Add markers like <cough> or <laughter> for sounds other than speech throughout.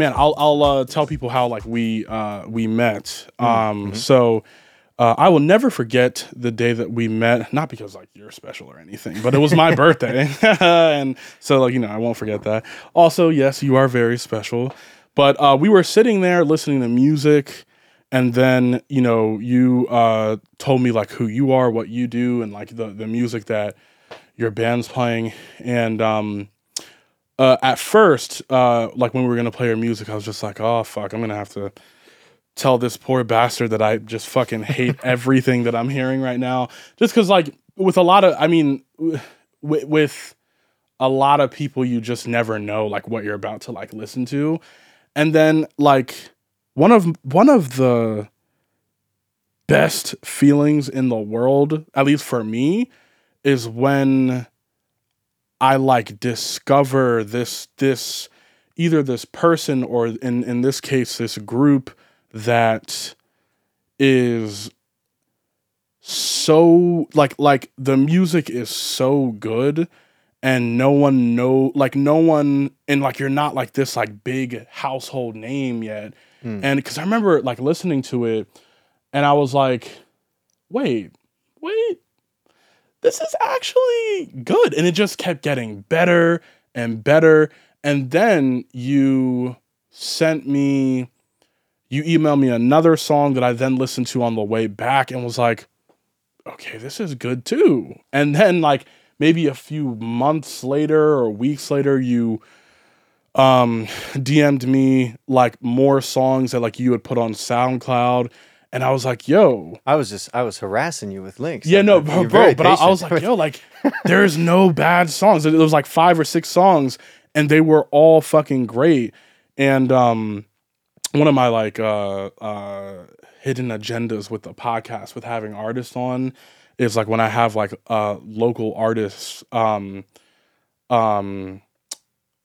man, I'll I'll uh, tell people how like we uh, we met. Mm, Um, mm-hmm. so. Uh, I will never forget the day that we met. Not because like you're special or anything, but it was my <laughs> birthday, <laughs> and so like you know I won't forget that. Also, yes, you are very special. But uh, we were sitting there listening to music, and then you know you uh, told me like who you are, what you do, and like the the music that your band's playing. And um, uh, at first, uh, like when we were gonna play your music, I was just like, oh fuck, I'm gonna have to tell this poor bastard that I just fucking hate <laughs> everything that I'm hearing right now. Just because, like, with a lot of, I mean, w- with a lot of people, you just never know like what you're about to like listen to, and then like one of one of the best feelings in the world, at least for me, is when I like discover this this either this person or in in this case this group that is so like like the music is so good and no one know like no one and like you're not like this like big household name yet Mm. and because i remember like listening to it and i was like wait wait this is actually good. And it just kept getting better and better. And then you sent me you emailed me another song that i then listened to on the way back and was like okay this is good too. And then like maybe a few months later or weeks later you um dm'd me like more songs that like you had put on soundcloud and i was like yo I was just I was harassing you with links. yeah, Like, no, you're bro, but I, I was like, yo, like, <laughs> there's no bad songs. There was like five or six songs, and they were all fucking great. And um, one of my like uh uh hidden agendas with the podcast, with having artists on, is like when I have like uh local artists um um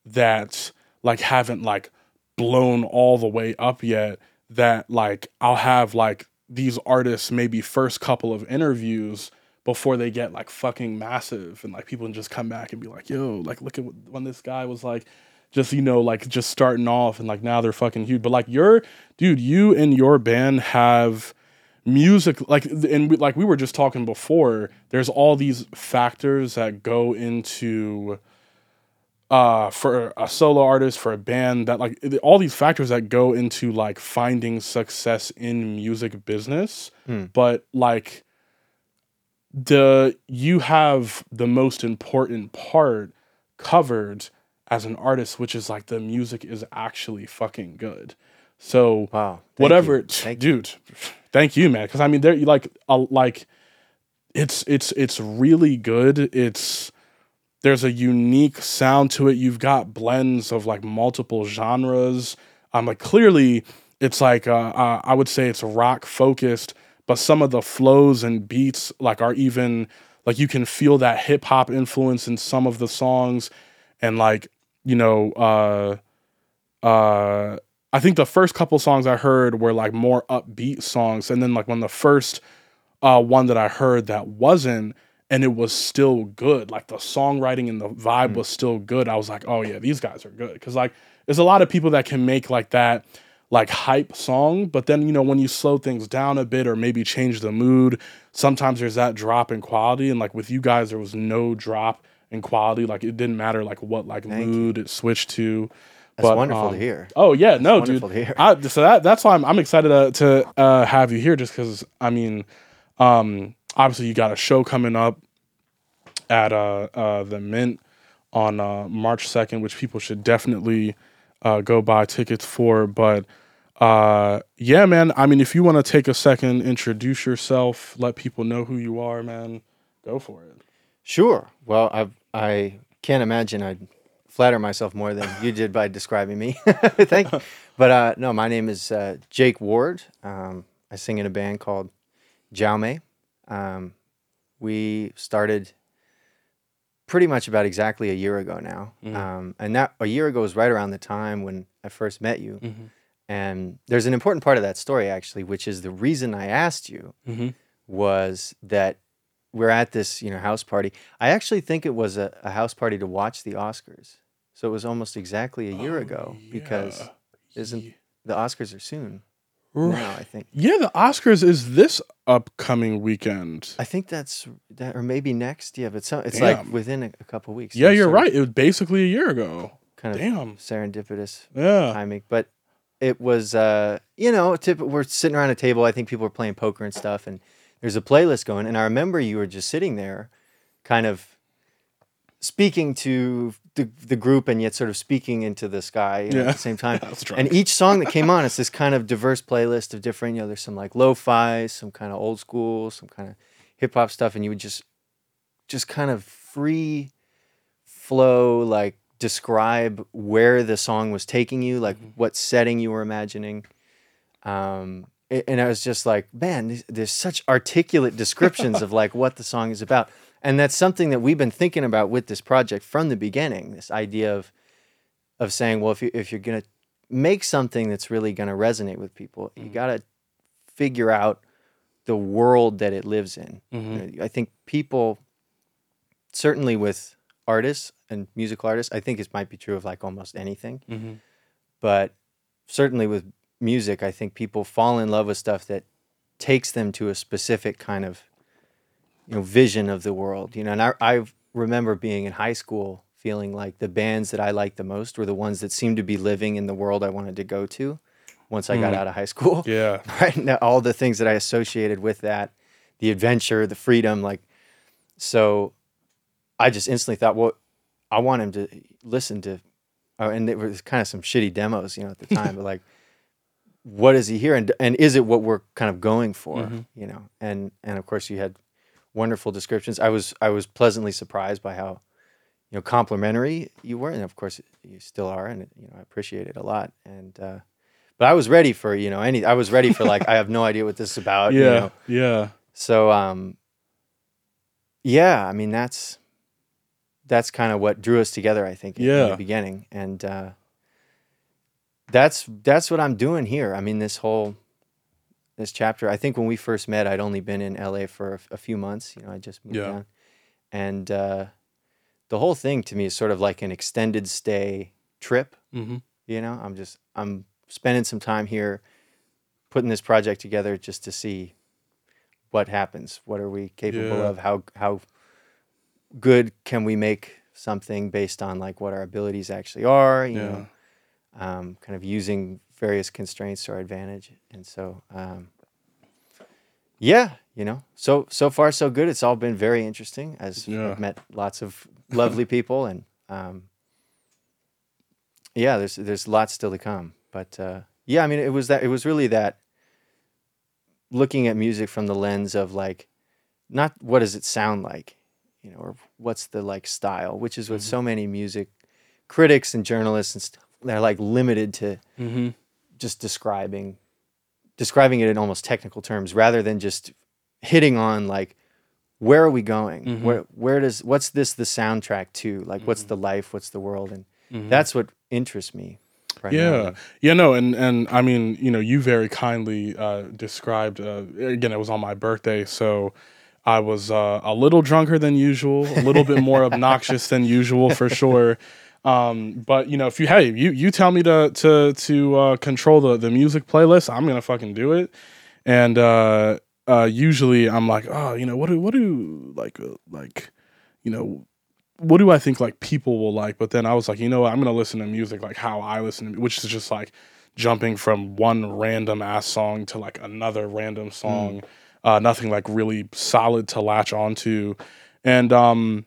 that like haven't like blown all the way up yet that like I'll have like these artists maybe first couple of interviews before they get like fucking massive. And like people can just come back and be like yo like look at when this guy was like just you know like just starting off and like now they're fucking huge. But like your dude you and your band have music like and we, like we were just talking before there's all these factors that go into uh for a solo artist for a band that like all these factors that go into like finding success in music business Hmm. but like the you have the most important part covered as an artist which is like the music is actually fucking good so wow. thank whatever you. Thank dude thank you man because i mean there you like a, like it's it's it's really good it's there's a unique sound to it. You've got blends of like multiple genres. Um like clearly it's like uh, uh i would say it's rock focused but some of the flows and beats like are even like you can feel that hip hop influence in some of the songs. And like you know uh uh I think the first couple songs I heard were like more upbeat songs. And then like when the first uh one that I heard that wasn't and it was still good like the songwriting and the vibe Mm. was still good I was like oh yeah these guys are good cuz like there's a lot of people that can make like that like hype song but then you know when you slow things down a bit or maybe change the mood sometimes there's that drop in quality and like with you guys there was no drop in quality like it didn't matter like what like Thank you. mood it switched to That's but, wonderful um, to hear. Oh yeah, no, dude. wonderful to hear. I, so that that's why I'm I'm excited to, to uh, have you here, just because I mean, um, obviously you got a show coming up at uh, uh the Mint on uh, March second, which people should definitely uh, go buy tickets for. But uh, yeah, man. I mean, if you want to take a second, introduce yourself, let people know who you are, man. Go for it. Sure. Well, I I can't imagine I'd flatter myself more than you did by describing me. <laughs> Thank you. But uh, no, my name is Jake Ward. Um, I sing in a band called Jaume. Um, we started pretty much about exactly a year ago now, Mhm. um, and that a year ago was right around the time when I first met you. Mhm. And there's an important part of that story actually, which is the reason I asked you Mhm. was that we're at this, you know, house party. I actually think it was a, a house party to watch the Oscars. So it was almost exactly a year Oh, ago because. Isn't the Oscars are soon. Now? I think. Yeah, the Oscars is this upcoming weekend. I think that's that, or maybe next. Yeah, but some, it's like within a, a couple weeks. Yeah, you're right. It was basically a year ago. Kind of Damn. serendipitous Yeah. timing, but it was uh you know tip, we're sitting around a table i think people are playing poker and stuff and there's a playlist going and i remember you were just sitting there kind of speaking to the, the group and yet sort of speaking into the sky you know, Yeah. at the same time. <laughs> And each song that came on it's this kind of diverse playlist of different you know there's some like lo-fi some kind of old school some kind of hip-hop stuff and you would just just kind of free flow like describe where the song was taking you like what setting you were imagining. Um and i was just like man there's such articulate descriptions of like what the song is about and that's something that we've been thinking about with this project from the beginning this idea of of saying well if you if you're going to make something that's really going to resonate with people you got to figure out the world that it lives in Mhm. i think people certainly with artists and musical artists i think it might be true of like almost anything Mhm. but certainly with music i think people fall in love with stuff that takes them to a specific kind of you know vision of the world you know and i, I remember being in high school feeling like the bands that i liked the most were the ones that seemed to be living in the world i wanted to go to once i got Mm. out of high school <laughs> Yeah. <laughs> right now all the things that i associated with that the adventure the freedom like so i just instantly thought well i want him to listen to oh, and it was kind of some shitty demos you know at the time but <laughs> like what is he here and and is it what we're kind of going for Mhm. you know and and of course you had wonderful descriptions i was i was pleasantly surprised by how you know complimentary you were and of course you still are and you know i appreciate it a lot and uh but i was ready for you know any i was ready for like i have no idea what this is about <laughs> Yeah. you know Yeah. so um yeah, I mean that's that's kind of what drew us together, I think, in, in Yeah. the beginning. And uh that's that's what I'm doing here. I mean this whole this chapter, I think when we first met, I'd only been in LA for a few months, you know, I just moved Yeah. down. And uh the whole thing to me is sort of like an extended stay trip hmm you know i'm just i'm spending some time here putting this project together just to see what happens what are we capable Yeah. of how how good can we make something based on like what our abilities actually are you Yeah. know um, kind of using various constraints to our advantage and so um, yeah you know so so far so good it's all been very interesting as Yeah. i've met lots of lovely <laughs> people and um, yeah there's there's lots still to come but uh, yeah i mean it was that it was really that looking at music from the lens of like not what does it sound like you know or what's the like style which is what Mhm. so many music critics and journalists and stuff they're like limited to hmm just describing describing it in almost technical terms rather than just hitting on like where are we going Mhm. where where does what's this the soundtrack to like what's Mhm. the life what's the world and Mhm. that's what interests me primarily. Yeah, yeah, no, and and I mean, you know, you very kindly uh, described. Uh, again, it was on my birthday, so I was uh, a little drunker than usual, a little bit more <laughs> obnoxious than usual for sure. Um, but you know, if you hey, you you tell me to to to uh, control the the music playlist, I'm gonna fucking do it. And uh, uh, usually, I'm like, oh, you know, what do what do like uh, like, you know, what do I think like people will like? But then I was like, you know what? I'm gonna listen to music like how I listen to, which is just like jumping from one random ass song to like another random song. Uh, nothing like really solid to latch onto, and um,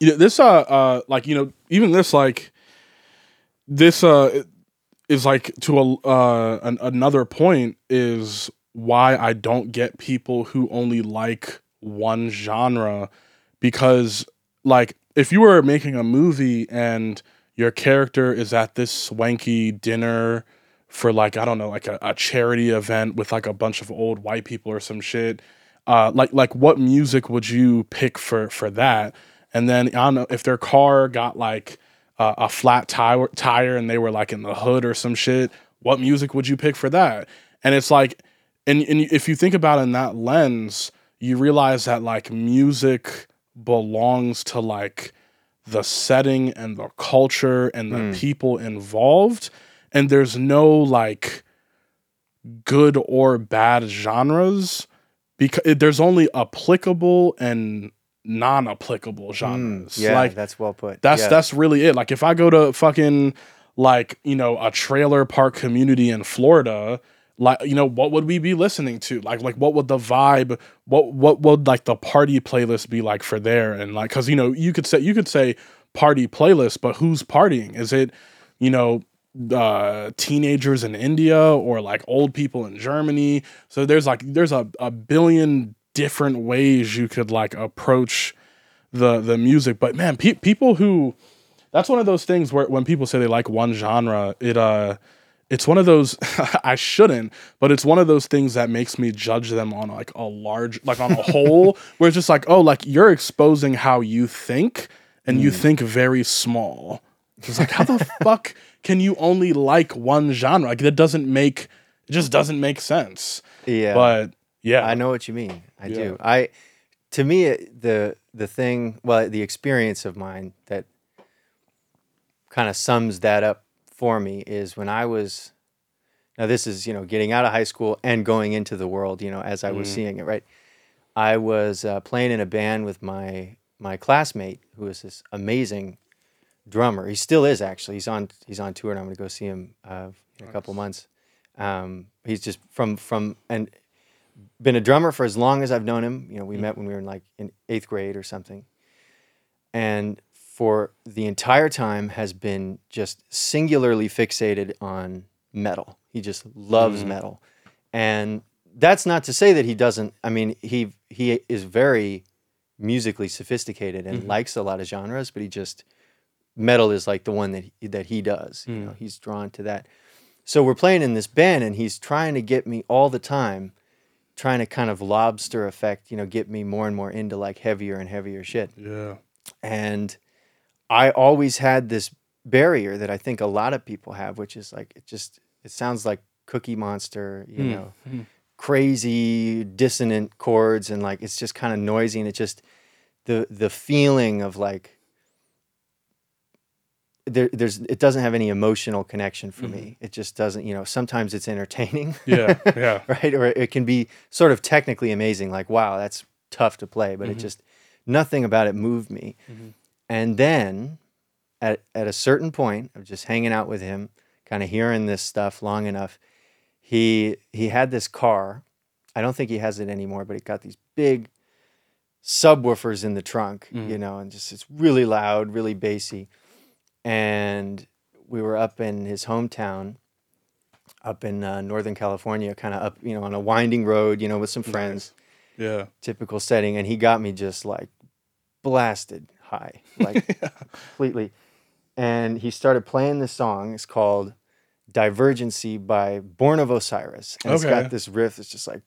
you know, this uh uh like you know even this like this uh is like to a uh an, another point is why I don't get people who only like one genre because like if you were making a movie and your character is at this swanky dinner for like I don't know like a, a charity event with like a bunch of old white people or some shit uh like like what music would you pick for for that and then I don't know if their car got like uh, a flat tire tire and they were like in the hood or some shit what music would you pick for that and it's like and, and if you think about it in that lens you realize that like music belongs to like the setting and the culture and the Mm. people involved and there's no like good or bad genres because there's only applicable and non-applicable genres. Mm, yeah, like that's well put. that's yeah. that's really it. Like if I go to fucking like, you know, a trailer park community in Florida, like you know, what would we be listening to? Like like what would the vibe what what would like the party playlist be like for there? And like cuz you know, you could say you could say party playlist, but who's partying? Is it, you know, uh teenagers in India or like old people in Germany? So there's like there's a, a billion different ways you could like approach the the music. But man pe- people who that's one of those things where when people say they like one genre it uh it's one of those <laughs> i shouldn't but it's one of those things that makes me judge them on like a large like on a whole <laughs> where it's just like oh like you're exposing how you think and you think very small. It's like how the <laughs> fuck can you only like one genre? Like that doesn't make it just doesn't make sense. Yeah. but yeah I know what you mean. I Yeah. do. I to me it- the the thing, well, the experience of mine that kind of sums that up for me is when I was now this is, you know, getting out of high school and going into the world, you know, as I was Mm. seeing it, right? I was uh, playing in a band with my my classmate who is this amazing drummer. He still is actually. He's on he's on tour and I'm going to go see him uh, in a couple months. Um, he's just from from and been a drummer for as long as I've known him. You know, we mm. met when we were in like in eighth grade or something, and for the entire time has been just singularly fixated on metal. He just loves mm. metal, and that's not to say that he doesn't. I mean, he he is very musically sophisticated and mm-hmm. likes a lot of genres, but he just metal is like the one that he, that he does. You know, mm. he's drawn to that. So we're playing in this band, and he's trying to get me all the time, trying to kind of lobster effect, you know, get me more and more into like heavier and heavier shit. yeah And I always had this barrier that I think a lot of people have, which is like it just it sounds like Cookie Monster, you Hmm. know, crazy dissonant chords, and like it's just kind of noisy, and it just the the feeling of like there, there's it doesn't have any emotional connection for me. Mm-hmm. It just doesn't, you know. Sometimes it's entertaining, yeah yeah <laughs> right? Or it can be sort of technically amazing, like wow, that's tough to play, but it mm-hmm. just nothing about it moved me. Mm-hmm. And then at at a certain point of just hanging out with him, kind of hearing this stuff long enough, he he had this car. I don't think he has it anymore, but it got these big subwoofers in the trunk, you know, and just it's really loud, really bassy. And we were up in his hometown, up in uh, Northern California, kind of up, you know, on a winding road, you know, with some friends. Yeah. Typical setting and he got me just like blasted high like <laughs> completely. And he started playing this song. It's called divergency by born of osiris. And it's Okay. got this riff that's just like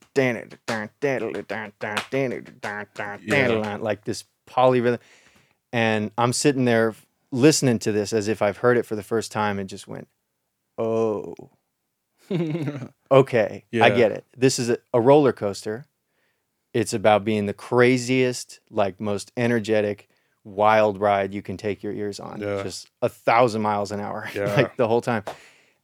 like this polyrhythm and i'm sitting there listening to this as if i've heard it for the first time and just went oh, oh. okay, I get it. This is a, a roller coaster. It's about being the craziest, like most energetic, wild ride you can take your ears on. Yeah. Just a thousand miles an hour, <laughs> Yeah. like the whole time.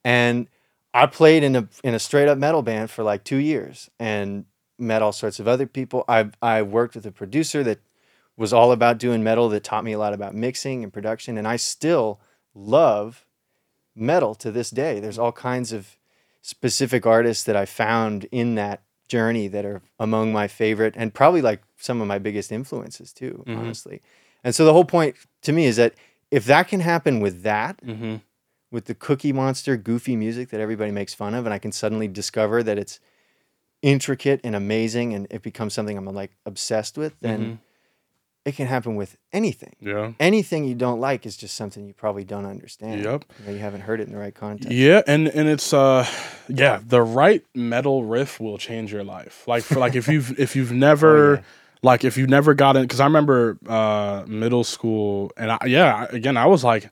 And I played in a in a straight up metal band for like two years and met all sorts of other people. I I worked with a producer that was all about doing metal that taught me a lot about mixing and production. And I still love metal to this day. There's all kinds of specific artists that I found in that journey that are among my favorite and probably like some of my biggest influences too, Mhm. honestly. And so the whole point to me is that if that can happen with that, mm-hmm. with the Cookie Monster goofy music that everybody makes fun of, and I can suddenly discover that it's intricate and amazing and it becomes something I'm like obsessed with, then Mm-hmm. It can happen with anything. yeah Anything you don't like is just something you probably don't understand. Yep. You, know, you haven't heard it in the right context. Yeah, and and it's uh yeah, the right metal riff will change your life. Like for like if <laughs> you've if you've never yeah. like if you've never gotten cuz I remember uh middle school and I, yeah, again I was like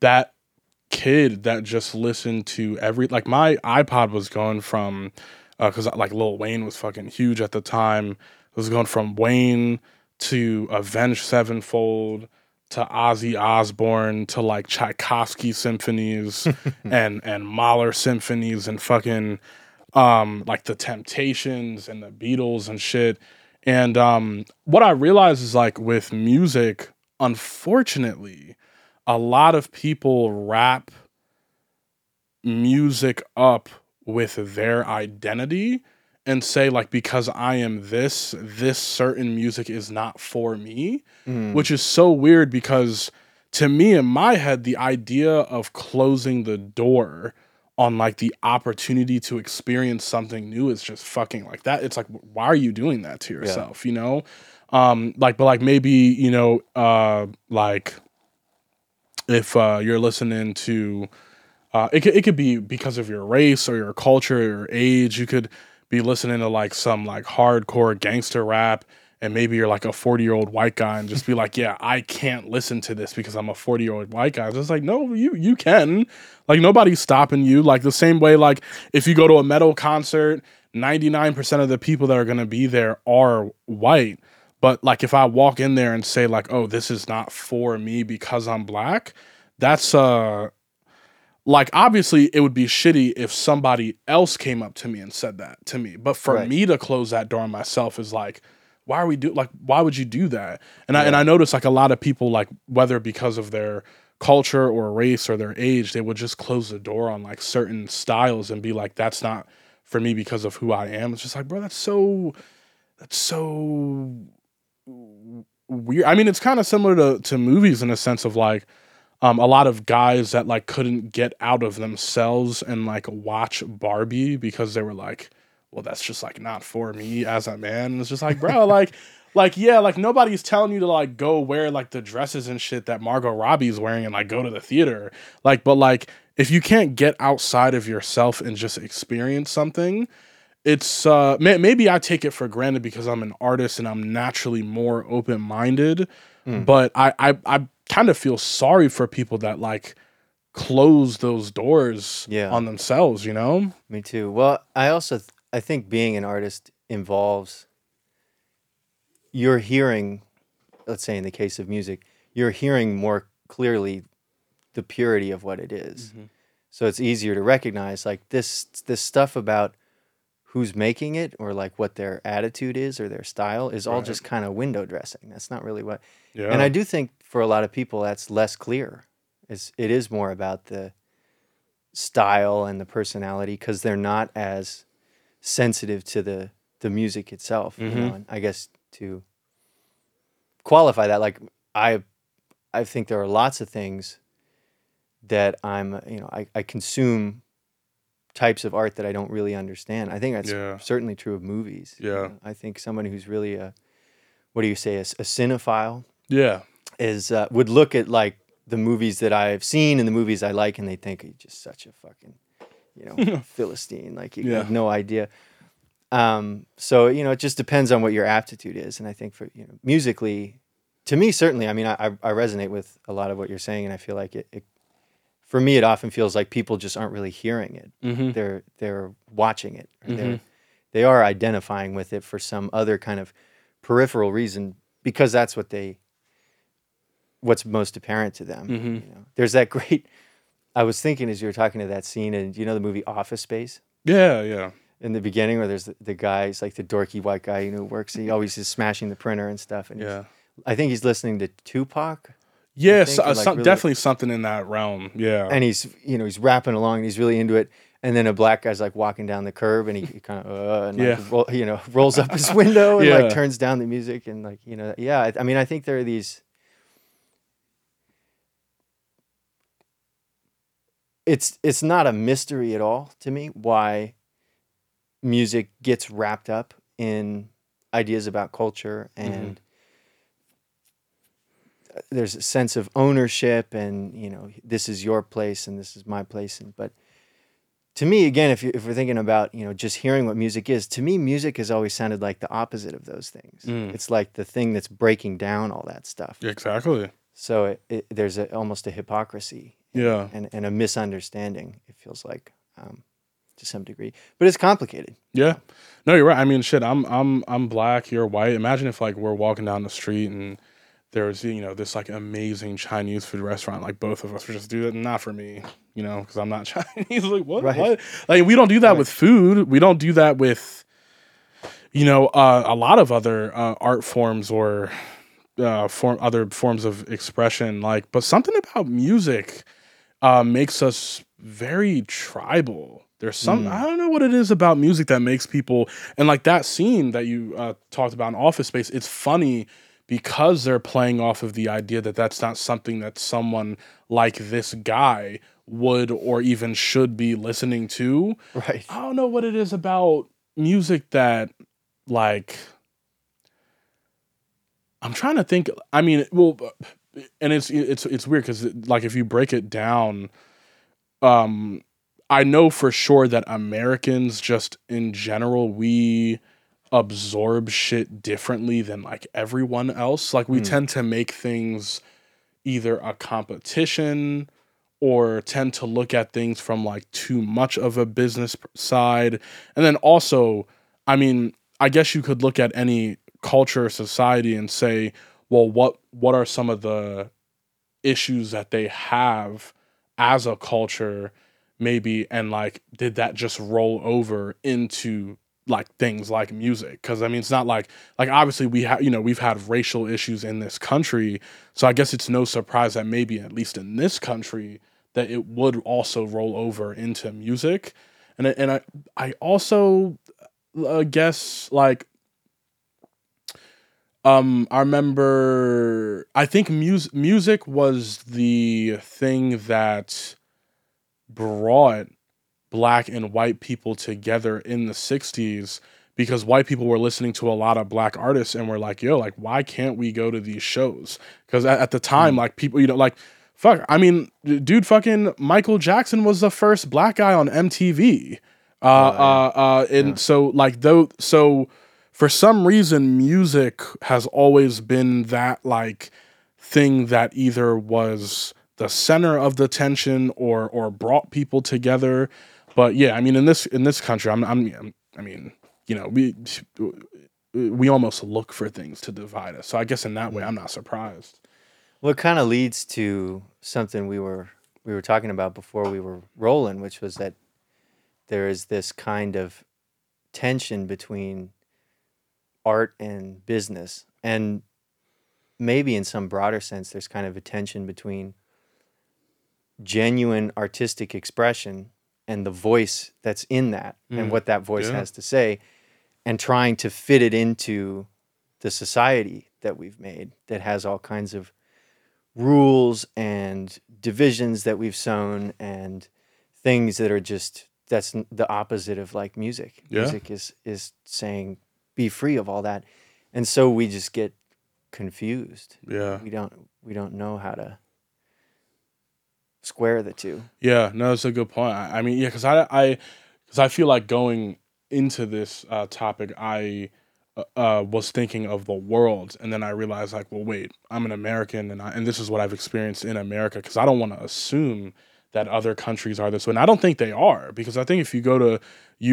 that kid that just listened to every like my iPod was going from uh cuz like Lil Wayne was fucking huge at the time. It was going from Wayne to Avenged Sevenfold to Ozzy Osbourne to like Tchaikovsky symphonies <laughs> and and Mahler symphonies and fucking um like the Temptations and the Beatles and shit. And um what I realize is like with music, unfortunately, a lot of people wrap music up with their identity and say like because I am this, this certain music is not for me, Mm. which is so weird because to me in my head the idea of closing the door on like the opportunity to experience something new is just fucking like that. It's like why are you doing that to yourself, you know? Um like but like maybe, you know, uh like if uh you're listening to uh, it could, it could be because of your race or your culture or your age. You could be listening to like some like hardcore gangster rap, and maybe you're like a 40 year old white guy and just be like, yeah, I can't listen to this because I'm a 40 year old white guy. It's just like, no, you you can. Like nobody's stopping you. Like the same way, like if you go to a metal concert, 99% of the people that are gonna be there are white. But like if I walk in there and say like, oh, this is not for me because I'm black, that's uh like obviously it would be shitty if somebody else came up to me and said that to me. But for Right. me to close that door on myself is like why are we do like why would you do that? And i and i notice like a lot of people like whether because of their culture or race or their age they would just close the door on like certain styles and be like that's not for me because of who i am. It's just like bro that's so that's so weird. I mean it's kind of similar to to movies in a sense of like um, a lot of guys that like couldn't get out of themselves and like watch Barbie because they were like, well, that's just like not for me as a man. And it's just like, bro, <laughs> like, like yeah, like nobody's telling you to like go wear like the dresses and shit that Margot Robbie's wearing and like go to the theater. Like, but like if you can't get outside of yourself and just experience something, it's uh may- maybe I take it for granted because I'm an artist and I'm naturally more open minded. But I I, I kind of feel sorry for people that like close those doors Yeah. on themselves. You know? Me too. Well, I also th- I think being an artist involves you're hearing, let's say in the case of music, you're hearing more clearly the purity of what it is. Mm-hmm. So it's easier to recognize like this this stuff about who's making it or like what their attitude is or their style is all Right. just kind of window dressing. That's not really what Yeah. and I do think for a lot of people that's less clear. It's it is more about the style and the personality because they're not as sensitive to the the music itself. You know, Mhm. and I guess to qualify that, like I I think there are lots of things that I'm you know I, I consume types of art that I don't really understand. I think that's Yeah. certainly true of movies. you Yeah. know. I think someone who's really a what do you say a, a cinephile yeah. Is uh, would look at like the movies that I've seen and the movies I like, and they think he's just such a fucking, you know, <laughs> philistine. Like you Yeah. have no idea. Um, so you know, it just depends on what your aptitude is, and I think for you know, musically, to me certainly, I mean, I, I resonate with a lot of what you're saying, and I feel like it. it for me, it often feels like people just aren't really hearing it. Mm-hmm. They're they're watching it. Or they're, they are identifying with it for some other kind of peripheral reason because that's what they what's most apparent to them. Mhm. You know, there's that great. I was thinking as you were talking to that scene, and you know the movie Office Space Yeah. Yeah. in the beginning, where there's the, the guy, he's like the dorky white guy, you know, who works. He always is smashing the printer and stuff. And Yeah. I think he's listening to Tupac, Yes, uh, like, some, really- definitely something in that realm. Yeah. and he's you know he's rapping along, and he's really into it. And then a black guy's like walking down the curb, and he, he kind of uh, and like, Yeah. roll, you know rolls up his window and <laughs> Yeah. like turns down the music and like you know yeah. I, I mean I think there are these. It's it's not a mystery at all to me why music gets wrapped up in ideas about culture and there's a sense of ownership and you know this is your place and this is my place and but to me again if, you, if we're thinking about you know just hearing what music is to me music has always sounded like the opposite of those things Mm. it's like the thing that's breaking down all that stuff exactly. so it, it, there's a, almost a hypocrisy Yeah. and, and a misunderstanding it feels like um, to some degree but it's complicated Yeah. No, you're right. I mean, shit. I'm I'm I'm black. You're white. Imagine if like we're walking down the street and there was you know this like amazing Chinese food restaurant. Like both of us were just do that. Not for me, you know, because I'm not <laughs> Chinese. like what? Right. What? Like we don't do that Right. with food. We don't do that with, you know, uh, a lot of other uh, art forms or uh, form other forms of expression. Like, but something about music uh, makes us very tribal. There's some Mm. I don't know what it is about music that makes people and like that scene that you uh, talked about in Office Space. It's funny because they're playing off of the idea that that's not something that someone like this guy would or even should be listening to. Right. I don't know what it is about music that like I'm trying to think I mean well and it's it's it's weird cuz like if you break it down um I know for sure that Americans just in general we absorb shit differently than like everyone else like we Hmm. tend to make things either a competition or tend to look at things from like too much of a business side. And then also, I mean, I guess you could look at any culture or society and say, well, what what are some of the issues that they have as a culture maybe and like did that just roll over into like things like music? Because i mean it's not like like obviously we have you know we've had racial issues in this country so i guess it's no surprise that maybe at least in this country that it would also roll over into music. And and i i also uh, guess like um i remember i think mus- music was the thing that brought black and white people together in the 60s because white people were listening to a lot of black artists and were like yo like why can't we go to these shows? Because at, at the time like people you know like fuck i mean dude fucking michael jackson was the first black guy on mtv uh Oh, uh uh and Yeah. so like though so for some reason music has always been that like thing that either was the center of the tension or or brought people together. But yeah i mean in this in this country i'm i'm, i mean you know we we almost look for things to divide us. So i guess in that way i'm not surprised. Well, it kind of leads to something we were we were talking about before we were rolling, which was that there is this kind of tension between art and business, and maybe in some broader sense, there's kind of a tension between genuine artistic expression and the voice that's in that Mm, and what that voice yeah. has to say, and trying to fit it into the society that we've made that has all kinds of rules and divisions that we've sown and things that are just that's the opposite of like music. Yeah. Music is is saying be free of all that. And so we just get confused. yeah We don't we don't know how to square the two. Yeah, no, that's a good point. I, I mean, yeah, because I, I, because I feel like going into this uh, topic, I uh, uh, was thinking of the world, and then I realized, like, well, wait, I'm an American, and I, and this is what I've experienced in America, because I don't want to assume that other countries are this way, and I don't think they are, because I think if you go to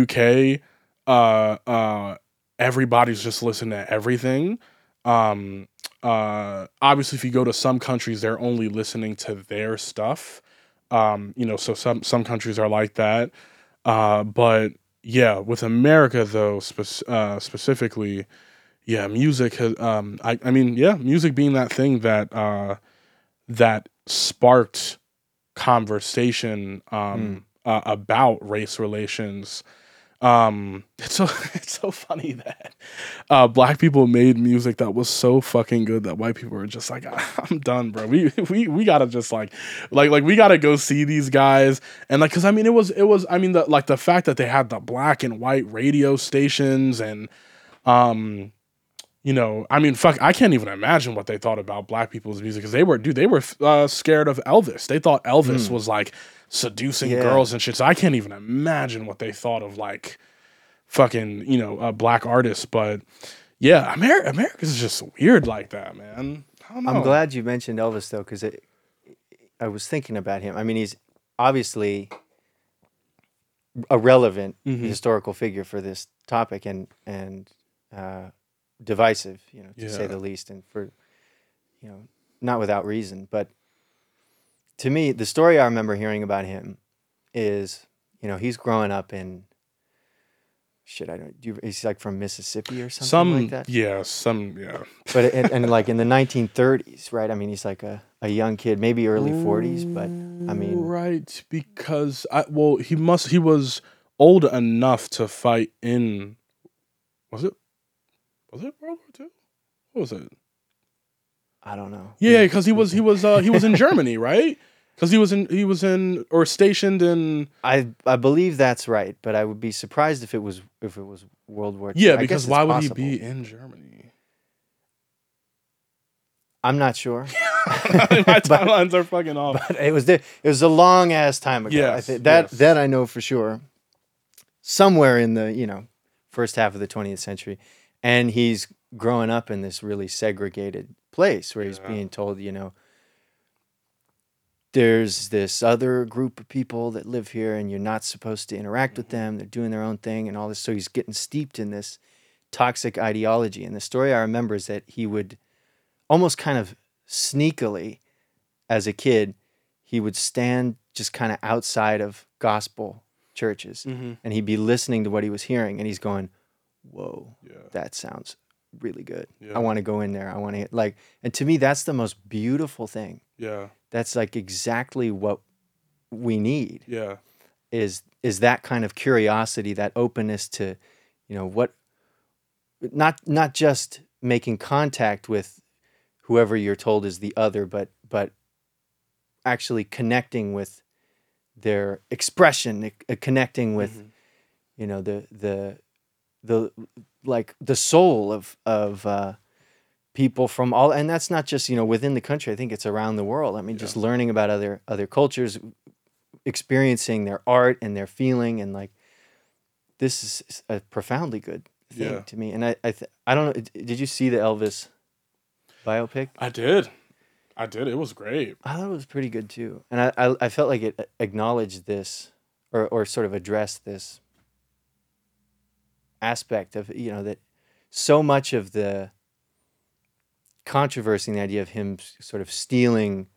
UK, uh, uh, everybody's just listening to everything. Um, uh, obviously, if you go to some countries, they're only listening to their stuff. Um you know so some some countries are like that. Uh but yeah with america though spec- uh specifically yeah music has um i i mean yeah music being that thing that uh that sparked conversation um uh, about race relations um it's so <laughs> it's so funny that uh black people made music that was so fucking good that white people were just like <laughs> i'm done bro. We <laughs> we we gotta just like like like we gotta go see these guys. And like because i mean it was it was i mean the like the fact that they had the black and white radio stations and um you know i mean fuck i can't even imagine what they thought about black people's music because they were dude they were uh, scared of elvis. They thought elvis Hmm. was like seducing Yeah. girls and shit so i can't even imagine what they thought of like fucking you know uh, black artists but yeah Amer- america's just weird like that man I don't know. I'm glad you mentioned Elvis though, because I was thinking about him. I mean, he's obviously a relevant Mhm. historical figure for this topic and and uh, divisive, you know, to say the least. And for you know, not without reason, but to me, the story I remember hearing about him is, you know, he's growing up in shit. I don't. Do you, he's like from Mississippi or something some like that. yeah, some yeah. But and, and <laughs> like in the 1930s, right? I mean, he's like a, a young kid, maybe early 40s, but I mean, right because I well he must he was old enough to fight in was it was it World War Two? What was it? I don't know. Yeah, because he was he was uh he was in <laughs> Germany, right? Because he was in he was in or stationed in I I believe that's right, but I would be surprised if it was if it was World War II. yeah I guess because why would possible. he be in Germany? I'm not sure. <laughs> My <laughs> timelines are fucking off. but it was the, it was a long ass time ago. I Yes, thi- that yes. that I know for sure. Somewhere in the you know first half of the 20th century, and he's growing up in this really segregated place where he's Yeah. being told, you know, there's this other group of people that live here, and you're not supposed to interact with them. They're doing their own thing, and all this. So he's getting steeped in this toxic ideology. And the story I remember is that he would almost kind of sneakily as a kid, he would stand just kind of outside of gospel churches Mm-hmm. and he'd be listening to what he was hearing and he's going, Whoa, Yeah. that sounds really good. Yeah. I want to go in there. I want to like, and to me, that's the most beautiful thing. Yeah. That's like exactly what we need Yeah. is is that kind of curiosity, that openness to, you know, what not not just making contact with whoever you're told is the other, but but actually connecting with their expression, connecting with Mhm. you know the the the like the soul of of uh, people from all, and that's not just you know within the country. I think it's around the world. I mean, just learning about other other cultures, experiencing their art and their feeling, and like this is a profoundly good thing Yeah. to me. And I I th- I don't know. Did you see the Elvis biopic? I did. I did. It was great. I thought it was pretty good too, and I I, I felt like it uh, acknowledged this, or or sort of addressed this aspect of you know that so much of the controversy and the idea of him sort of stealing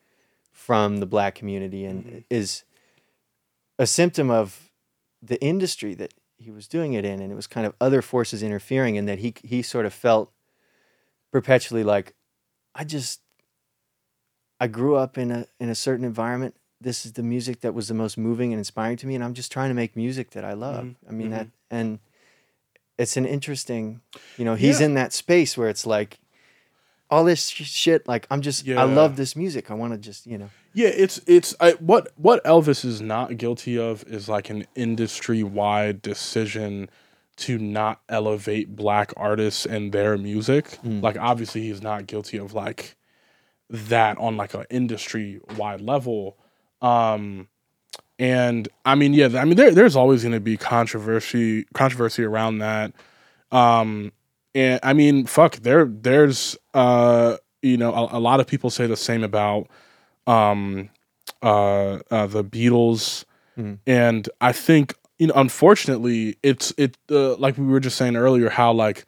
from the black community and Mhm. is a symptom of the industry that he was doing it in and it was kind of other forces interfering and that he he sort of felt perpetually like I just I grew up in a in a certain environment. This is the music that was the most moving and inspiring to me, and I'm just trying to make music that I love. Mhm, I mean mhm. that, and it's an interesting, you know, he's Yeah. in that space where it's like all this sh- shit. Like I'm just, I love this music. I want to just, you know, Yeah, it's it's I, what what Elvis is not guilty of is like an industry wide decision to not elevate black artists and their music. Mm. Like obviously he's not guilty of like that on like an industry wide level. Um and I mean yeah, I mean there there's always going to be controversy controversy around that. Um and I mean fuck there there's uh you know a, a lot of people say the same about um uh, uh the Beatles Mhm. and I think you know unfortunately it's it uh, like we were just saying earlier how like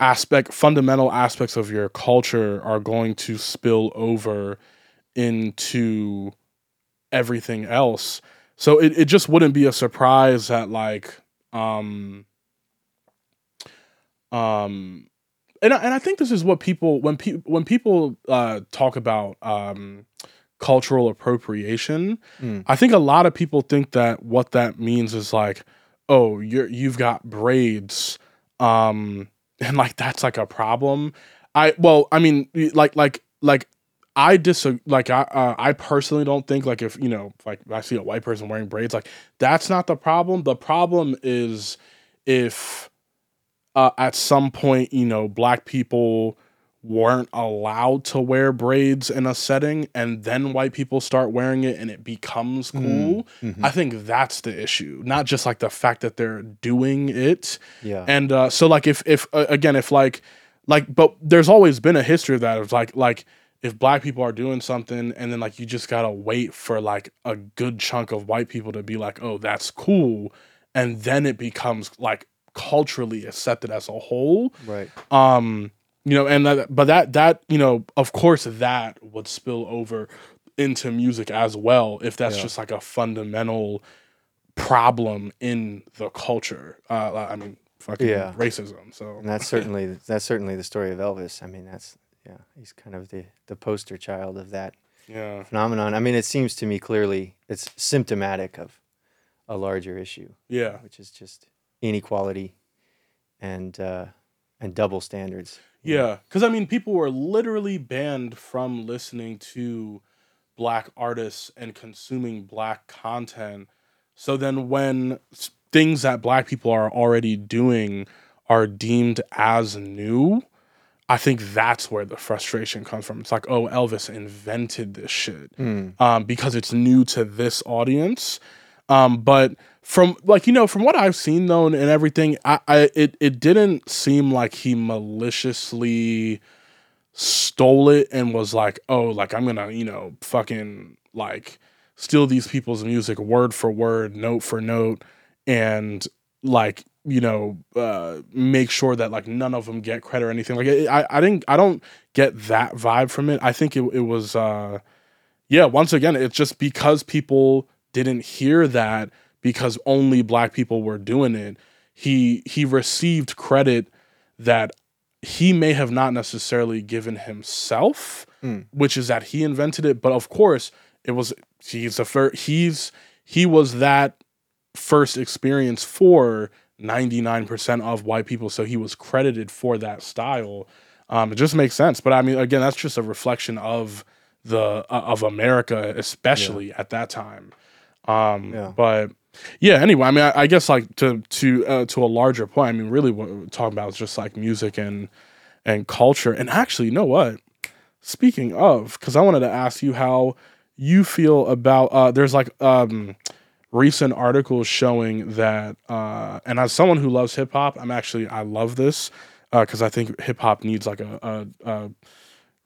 aspect fundamental aspects of your culture are going to spill over into everything else so it, it just wouldn't be a surprise that like um um and I, and I think this is what people when people when people uh talk about um cultural appropriation Mm. i think a lot of people think that what that means is like oh you're you've got braids um and like that's like a problem i well i mean like like like i disagree like i uh, i personally don't think like if you know like i see a white person wearing braids like that's not the problem the problem is if uh, at some point you know black people weren't allowed to wear braids in a setting and then white people start wearing it and it becomes cool Mhm. i think that's the issue. Not just like the fact that they're doing it. Yeah, and uh, so like if if uh, again if like like but there's always been a history of that of like like if black people are doing something and then like you just gotta wait for like a good chunk of white people to be like oh that's cool and then it becomes like culturally accepted as a whole right. um you know, and that, but that that you know, of course, that would spill over into music as well if that's Yeah. just like a fundamental problem in the culture. Uh, I mean, fucking Yeah. racism. So And that's <laughs> certainly that's certainly the story of Elvis. I mean, that's yeah, he's kind of the the poster child of that yeah, phenomenon. I mean, it seems to me clearly it's symptomatic of a larger issue, yeah, which is just inequality and uh, and double standards. yeah. Because I mean, people were literally banned from listening to black artists and consuming black content. So then, when things that black people are already doing are deemed as new, I think that's where the frustration comes from. It's like, oh, Elvis invented this shit Mm, um, because it's new to this audience. Um, but from like you know, from what I've seen though and, and everything, I, I it it didn't seem like he maliciously stole it and was like, oh, like I'm gonna you know fucking like steal these people's music word for word, note for note, and like you know uh make sure that like none of them get credit or anything. Like i i didn't i don't get that vibe from it. I think it, it was uh yeah once again it's just because people didn't hear that because only black people were doing it. He he received credit that he may have not necessarily given himself Mm. which is that he invented it but of course it was he's the first he's he was that first experience for 99% of white people so he was credited for that style. Um, it just makes sense but i mean again that's just a reflection of the uh, of america especially at that time um, Yeah. but yeah anyway i mean i, I guess like to to uh, to a larger point i mean really what we're talking about is just like music and and culture. And actually you know what? Speaking of because i wanted to ask you how you feel about uh there's like um recent articles showing that uh and as someone who loves hip hop i'm actually i love this because i think hip hop needs like a, a, a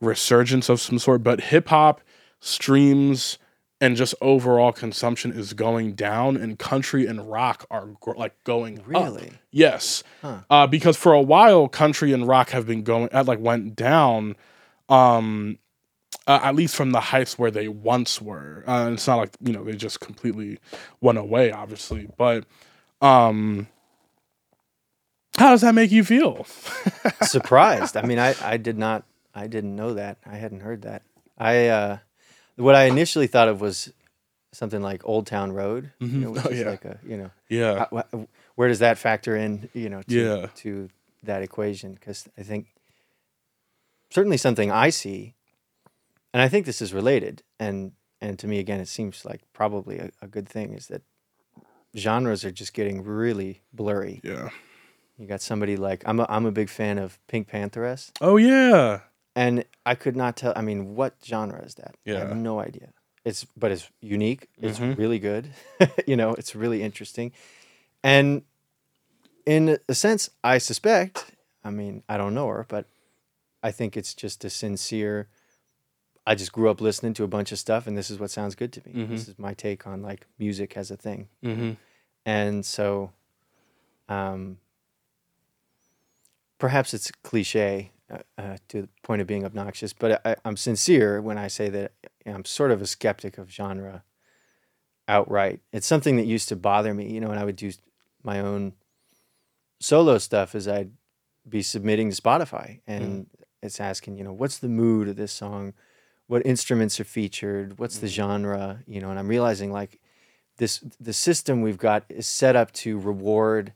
resurgence of some sort. But hip hop streams and just overall consumption is going down and country and rock are gr- like going up. Really? Yes. Huh. Uh, because for a while, country and rock have been going, uh, like went down, um, uh, at least from the heights where they once were. Uh, it's not like, you know, they just completely went away, obviously. But um, how does that make you feel? <laughs> surprised. I mean, I, I did not, I didn't know that. I hadn't heard that. I, uh, what I initially thought of was something like Old Town Road, you Mhm. know, which Oh, is yeah. like a, you know, Yeah. how- where does that factor in, you know, to, Yeah. to that equation? Because I think certainly something I see, and I think this is related, and and to me again, it seems like probably a, a good thing is that genres are just getting really blurry. Yeah. You got somebody like I'm a, I'm a big fan of PinkPantheress. Oh, yeah. And I could not tell. I mean, what genre is that? Yeah. I have no idea. It's but it's unique. It's Mhm. really good. <laughs> you know, it's really interesting, and in a sense, I suspect. I mean, I don't know her, but I think it's just a sincere. I just grew up listening to a bunch of stuff, and this is what sounds good to me. Mhm. This is my take on like music as a thing, Mm-hmm. and so, um, perhaps it's cliche uh, uh, to the point of being obnoxious, but I, I'm sincere when I say that I'm sort of a skeptic of genre outright. It's something that used to bother me, you know, when I would do my own solo stuff, is I'd be submitting to Spotify and it's asking, you know, what's the mood of this song? What instruments are featured? What's the Mhm. genre? You know, and I'm realizing like this the system we've got is set up to reward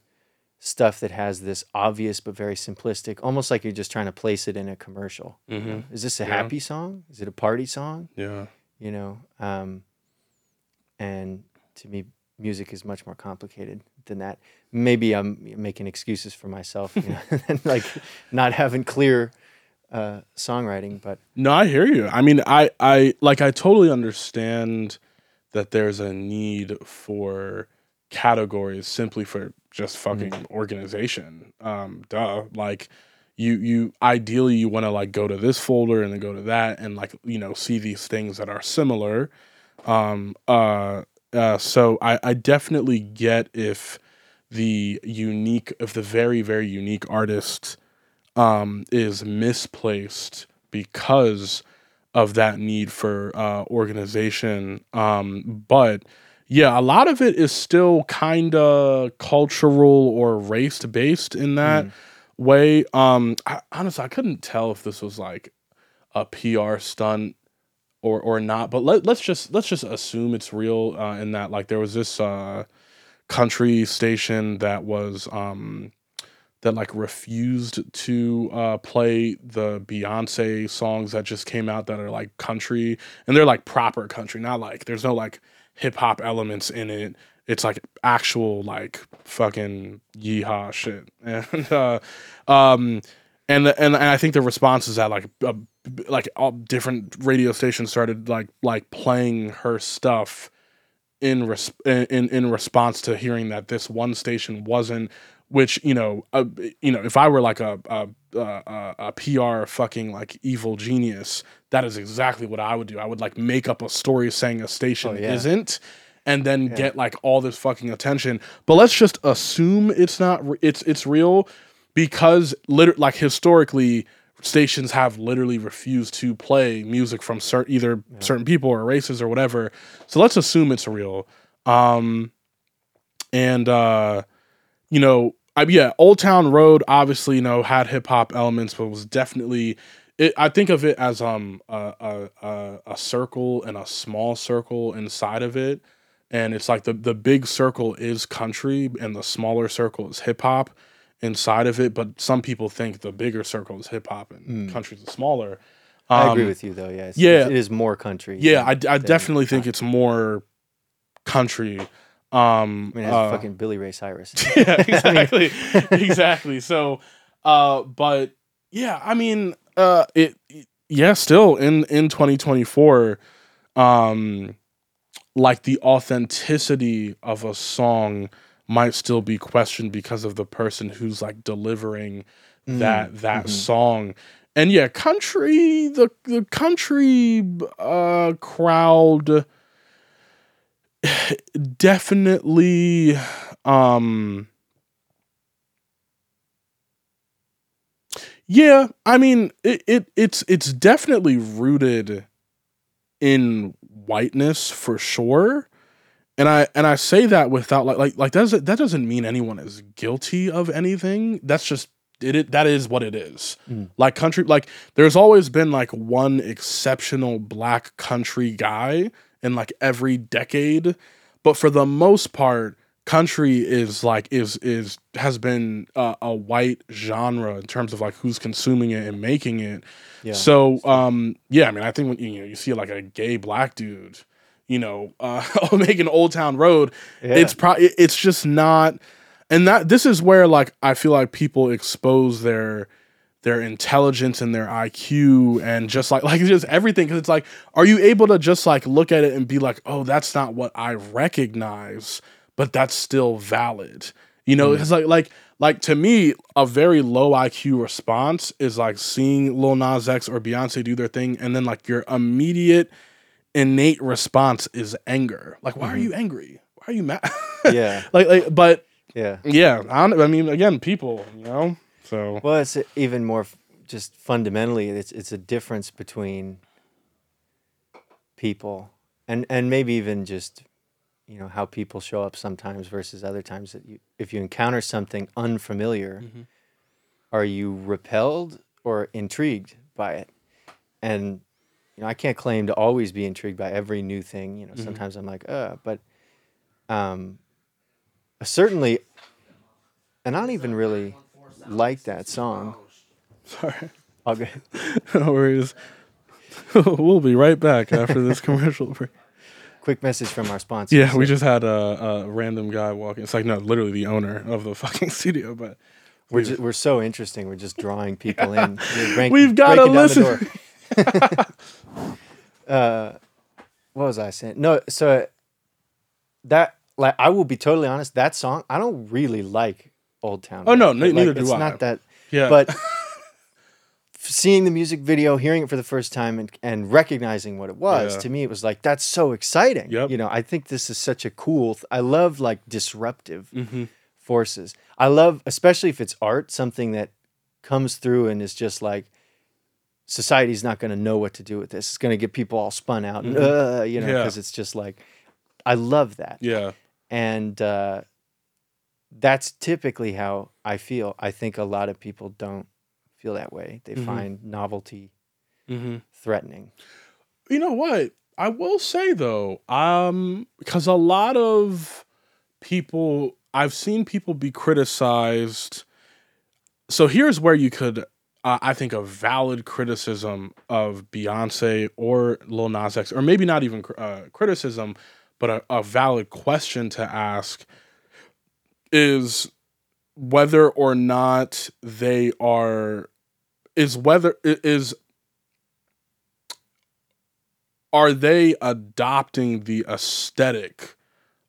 stuff that has this obvious but very simplistic, almost like you're just trying to place it in a commercial. you Mhm. know? Is this a Yeah. happy song? Is it a party song? Yeah. You know, um, and to me, music is much more complicated than that. Maybe I'm making excuses for myself, you know, <laughs> and like not having clear uh, songwriting, but No, I hear you. I mean, I, I like, I totally understand that there's a need for categories simply for just fucking organization. Um, duh. Like, you, you ideally you want to like go to this folder and then go to that and like you know see these things that are similar. Um, uh, uh, so I, I definitely get if the unique, if the very very unique artist um, is misplaced because of that need for uh, organization. Um, but yeah, a lot of it is still kind of cultural or race based in that Mm. way. Um, I, honestly, I couldn't tell if this was like a PR stunt or or not. But let, let's just let's just assume it's real. Uh, in that like there was this uh, country station that was um, that like refused to uh, play the Beyonce songs that just came out that are like country and they're like proper country, not like there's no like hip hop elements in it. It's like actual like fucking yeehaw shit, <laughs> and uh, um, and and and I think the response is that like uh, like all different radio stations started like like playing her stuff in res- in in response to hearing that this one station wasn't which you know uh, you know if i were like a a, a a pr fucking like evil genius that is exactly what i would do. I would like make up a story saying a station Oh, yeah. isn't and then get like all this fucking attention. But let's just assume it's not re- it's it's real because liter- like historically stations have literally refused to play music from cer- either certain people or races or whatever. So let's assume it's real. Um and uh you know I, yeah old town road obviously you know had hip-hop elements but was definitely it, i think of it as um a, a, a, circle and a small circle inside of it and it's like the the big circle is country and the smaller circle is hip-hop inside of it but some people think the bigger circle is hip-hop and country's the smaller I agree Um, with you though. Yeah, yeah. it is more country. yeah i, than- I than definitely think it's more country um I mean, it has uh, fucking Billy Ray Cyrus. <laughs> <laughs> yeah, exactly, <laughs> exactly. So, uh, but yeah, I mean, uh, it, yeah, still in in 2024, um, like the authenticity of a song might still be questioned because of the person who's like delivering that that song. And yeah, country the the country uh crowd definitely um yeah i mean it, it it's it's definitely rooted in whiteness for sure. And i and i say that without like like like that doesn't that doesn't mean anyone is guilty of anything. That's just it, it that is what it is. Mm. like country like there's always been like one exceptional black country guy in like every decade but for the most part country is like is is has been uh, a white genre in terms of like who's consuming it and making it Yeah. so um yeah i mean i think when you know you see like a gay black dude you know <laughs> uh making old town road Yeah. it's probably it's just not and that this is where like i feel like people expose their their intelligence and their IQ and just like <laughs> like just everything. Because it's like are you able to just like look at it and be like oh that's not what I recognize but that's still valid. You know mm. it's like like like to me a very low IQ response is like seeing Lil Nas X or Beyonce do their thing and then like your immediate innate response is anger. Like why are mm-hmm. you angry? Why are you mad? <laughs> Yeah, like like but yeah. yeah I, I mean again people you know so Well, it's even more just fundamentally. It's it's a difference between people, and and maybe even just you know how people show up sometimes versus other times. That you, if you encounter something unfamiliar, Mhm. are you repelled or intrigued by it? And you know, I can't claim to always be intrigued by every new thing. You know, Mhm. sometimes I'm like, uh, but um, certainly, and don't even really like that song. sorry I'll <laughs> go. no worries <laughs> we'll be right back after this <laughs> commercial break. Quick message from our sponsor. Yeah, we just had a, a random guy walking. It's like no, literally the owner of the fucking studio. But we're just, we're so interesting. We're just drawing people in. Break- We've gotta breaking listen. uh, what was I saying? No, so that like I will be totally honest. That song I don't really like Old Town. Oh, no. Like, neither do it's I. It's not that, yeah, but <laughs> seeing the music video, hearing it for the first time, and, and recognizing what it was, Yeah. to me, it was like that's so exciting. Yep. You know, I think this is such a cool. Th- I love like disruptive hmm forces. I love, especially if it's art, something that comes through and is just like society's not going to know what to do with this. It's going to get people all spun out, and, uh, you know, Yeah. because it's just like I love that, Yeah. and uh, that's typically how I feel. I think a lot of people don't feel that way. They Mhm. find novelty Mm-hmm. threatening. You know what? I will say though, um, because a lot of people I've seen people be criticized. So here's where you could, uh, I think, a valid criticism of Beyonce or Lil Nas X, or maybe not even uh, criticism, but a, a valid question to ask is whether or not they are is whether is are they adopting the aesthetic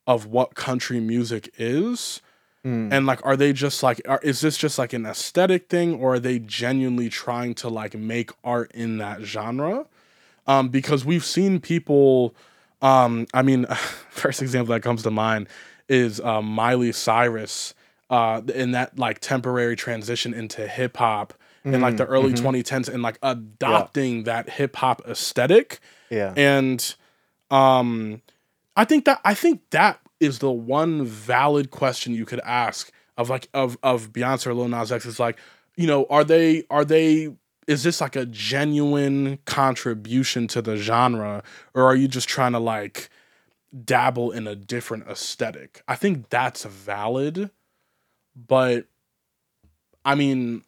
of what country music is Mm. and like are they just like are, is this just like an aesthetic thing or are they genuinely trying to like make art in that genre um because we've seen people um i mean <laughs> first example that comes to mind is um miley cyrus uh in that like temporary transition into hip hop in like the early 2010s and like adopting that hip hop aesthetic. Yeah, and um i think that i think that is the one valid question you could ask of like of of beyonce or lil nas x is like you know are they are they is this like a genuine contribution to the genre? Or are you just trying to like dabble in a different aesthetic. I think that's valid but i mean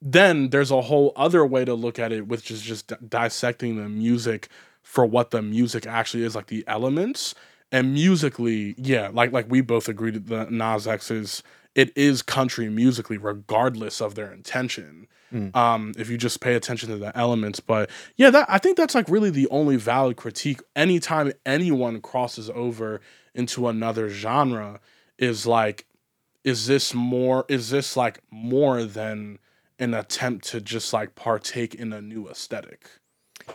then there's a whole other way to look at it which is just di- dissecting the music for what the music actually is like the elements. And musically yeah like like we both agreed that Nas X is it is country musically regardless of their intention Mm. um if you just pay attention to the elements but yeah that i think that's like really the only valid critique anytime anyone crosses over into another genre is like is this more is this like more than an attempt to just like partake in a new aesthetic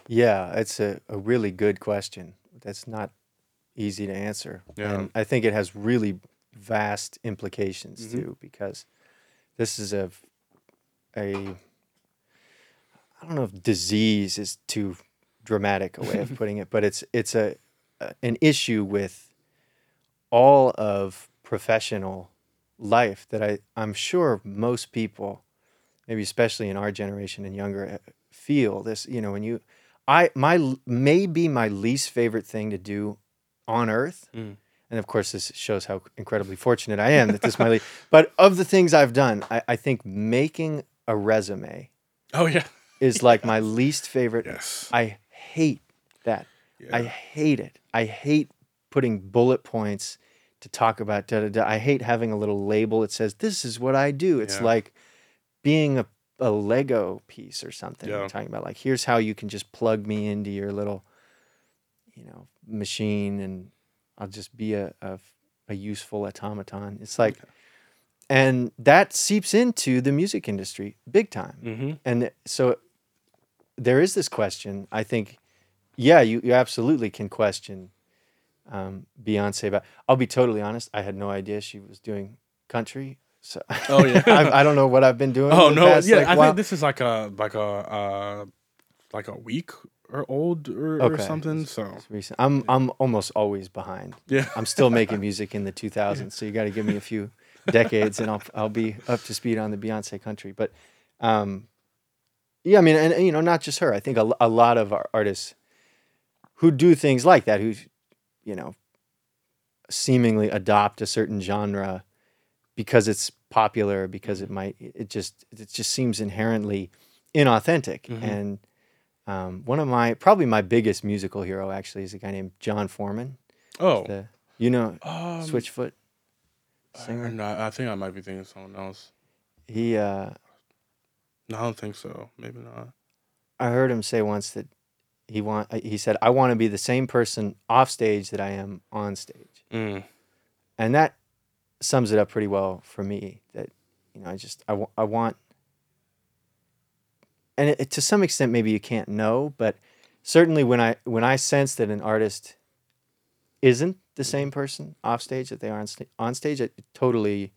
yeah. It's a, a really good question. That's not easy to answer. Yeah. And I think it has really vast implications Mhm. too, because this is a a I don't know if disease is too dramatic a way of <laughs> putting it, but it's it's a, a an issue with all of professional life that I I'm sure most people, maybe especially in our generation and younger, uh, feel this. You know, when you I my maybe my least favorite thing to do on earth. Mm. And of course, this shows how incredibly fortunate I am that this my least. <laughs> But of the things I've done, I, I think making a resume oh yeah <laughs> is like my least favorite. yes I hate that. yeah. I hate it. I hate putting bullet points to talk about da da da. I hate having a little label that says this is what I do. It's Yeah. like being a, a Lego piece or something. Yeah. Talking about like here's how you can just plug me into your little, you know, machine and I'll just be a a, a useful automaton. It's like, and that seeps into the music industry big time mm-hmm. and so there is this question. I think, yeah, you, you absolutely can question um, Beyonce about. I'll be totally honest. I had no idea she was doing country. So Oh, yeah. <laughs> I, I don't know what I've been doing. Oh no! past, yeah, like, I think this is like a like a uh, like a week or old or, or Okay. something. So It's recent. I'm I'm almost always behind. yeah, I'm still making <laughs> music in the 2000s, so you got to give me a few <laughs> decades, and I'll I'll be up to speed on the Beyonce country. But, um, yeah, I mean, and, and, you know, not just her. I think a, a lot of our artists who do things like that, who, you know, seemingly adopt a certain genre because it's popular, because it might, it just it just seems inherently inauthentic. Mhm. And um, one of my probably my biggest musical hero actually is a guy named Jon Foreman. Oh, The you know um, Switchfoot singer. no, I think I might be thinking of someone else. He uh, No, I don't think so. Maybe not. I heard him say once that he want he said I want to be the same person off stage that I am on stage. Mm. And that sums it up pretty well for me that you know I just I, wa- I want and it, to some extent maybe you can't know but certainly when I when I sense that an artist isn't the same person off stage that they are on, sta- on stage it totally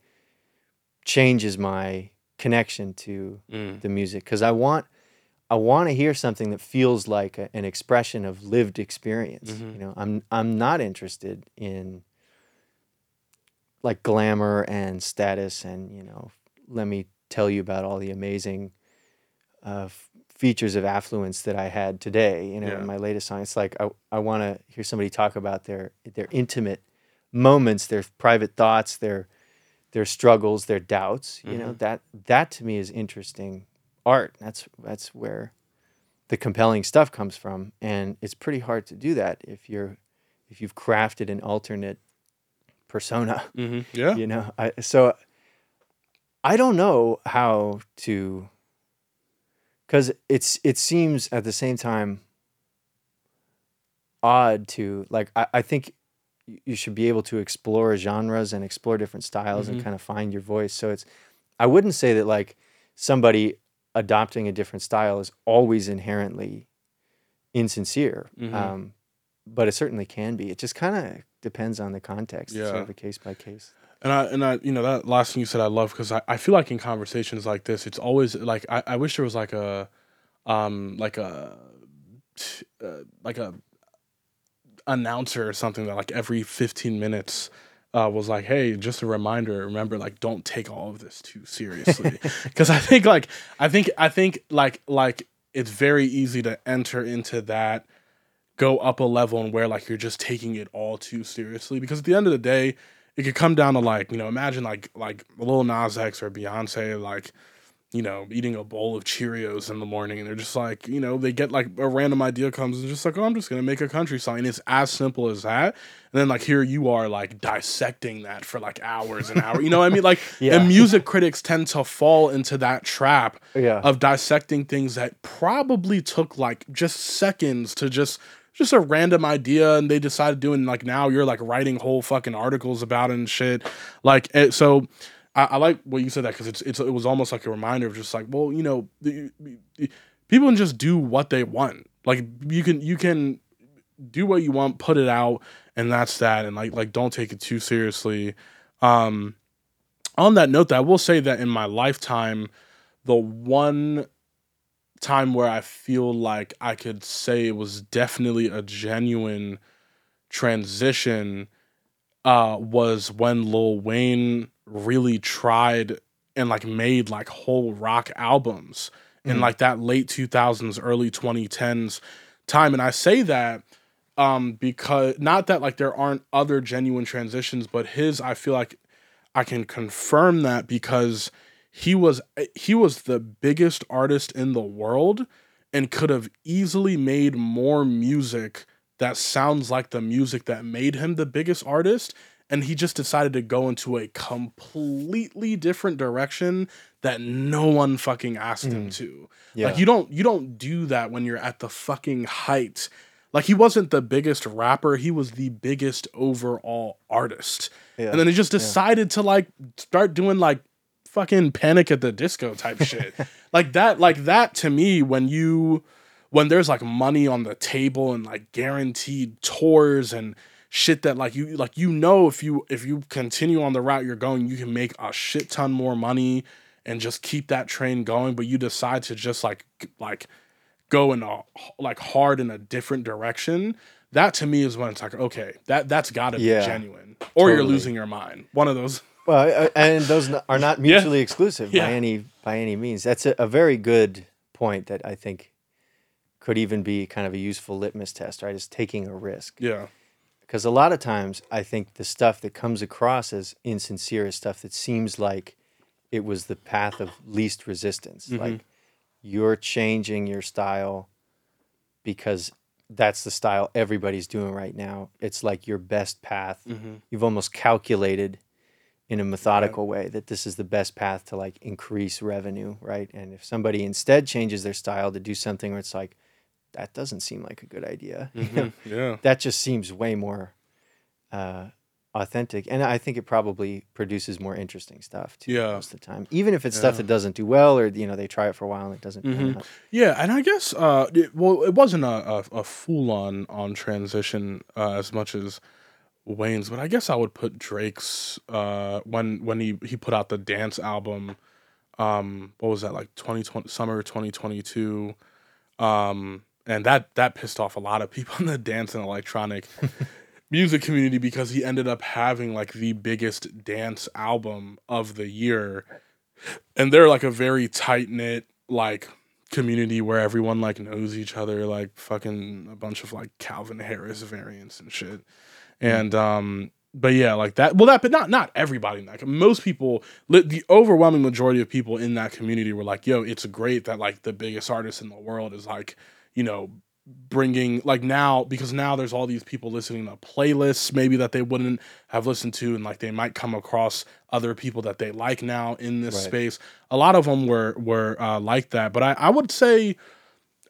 changes my connection to Mm. the music because I want I want to hear something that feels like a, an expression of lived experience. Mhm. You know, I'm I'm not interested in like glamour and status and you know, let me tell you about all the amazing uh, features of affluence that I had today. You know, Yeah. in my latest song, it's like I I want to hear somebody talk about their their intimate moments, their private thoughts, their their struggles, their doubts. You know Mhm. that that to me is interesting art. That's that's where the compelling stuff comes from, and it's pretty hard to do that if you're if you've crafted an alternate persona. hmm <laughs> Yeah. You know, I so I don't know how to because it's it seems at the same time odd to like I, I think you should be able to explore genres and explore different styles Mhm. and kind of find your voice. So it's I wouldn't say that like somebody adopting a different style is always inherently insincere. Mhm. Um, but it certainly can be. It just kind of depends on the context. It's sort Yeah. of a case by case. And I and I you know that last thing you said I love because I, I feel like in conversations like this it's always like I, I wish there was like a um like a uh, like a announcer or something that like every 15 minutes uh, was like hey just a reminder remember like don't take all of this too seriously. <laughs> Because I think like I think I think like like it's very easy to enter into that go up a level and where like you're just taking it all too seriously. Because at the end of the day it could come down to like you know imagine like like Lil Nas X or Beyonce like you know eating a bowl of Cheerios in the morning and they're just like you know they get like a random idea comes and just like oh I'm just gonna make a country song and it's as simple as that and then like here you are like dissecting that for like hours and hours you know what I mean like <laughs> Yeah. and music critics tend to fall into that trap Yeah. of dissecting things that probably took like just seconds to just just a random idea and they decided doing like now you're like writing whole fucking articles about it and shit. Like it, so I, I like what you said that because it's, it's it was almost like a reminder of just like well you know the, the- people can just do what they want. Like you can you can do what you want put it out and that's that and like like don't take it too seriously. Um on that note that i will say that in my lifetime the one time where I feel like I could say it was definitely a genuine transition uh was when Lil Wayne really tried and like made like whole rock albums in Mhm. like that late 2000s early 2010s time and I say that um because not that like there aren't other genuine transitions but his I feel like I can confirm that because he was he was the biggest artist in the world and could have easily made more music that sounds like the music that made him the biggest artist and he just decided to go into a completely different direction that no one fucking asked him mm. to. Yeah. Like you don't you don't do that when you're at the fucking height. Like he wasn't the biggest rapper, he was the biggest overall artist. yeah. And then he just decided to like start doing like fucking panic at the disco type <laughs> shit. Like that like that to me when you when there's like money on the table and like guaranteed tours and shit that like you like you know if you if you continue on the route you're going you can make a shit ton more money and just keep that train going but you decide to just like like go in a like hard in a different direction that to me is when it's like okay that that's got to be genuine. Or you're losing your mind. One of those Well, uh, and those are not <laughs> mutually exclusive Yeah. by any by any means. That's a, a very good point that I think could even be kind of a useful litmus test, right? Is taking a risk. yeah Because a lot of times I think the stuff that comes across as insincere is stuff that seems like it was the path of least resistance. Mhm. Like you're changing your style because that's the style everybody's doing right now. It's like your best path mm-hmm. you've almost calculated in a methodical way that this is the best path to like increase revenue, right? And if somebody instead changes their style to do something where it's like, that doesn't seem like a good idea, know, <laughs> yeah that just seems way more uh, authentic. And I think it probably produces more interesting stuff too Yeah. most of the time. Even if it's stuff that doesn't do well or, you know, they try it for a while and it doesn't Mhm. Yeah, and I guess uh, it, well, it wasn't a, a, a full on on transition uh, as much as Wayne's, but I guess I would put Drake's uh, when when he he put out the dance album um what was that like 2020 summer 2022 um and that that pissed off a lot of people in the dance and electronic <laughs> music community because he ended up having like the biggest dance album of the year. And they're like a very tight knit like community where everyone like knows each other like fucking a bunch of like Calvin Harris variants and shit and um but yeah like that well that but not not everybody like most people li- the overwhelming majority of people in that community were like yo it's great that like the biggest artist in the world is like you know bringing like now because now there's all these people listening to playlists maybe that they wouldn't have listened to and like they might come across other people that they like now in this Right. space. A lot of them were were uh, like that. But I, I would say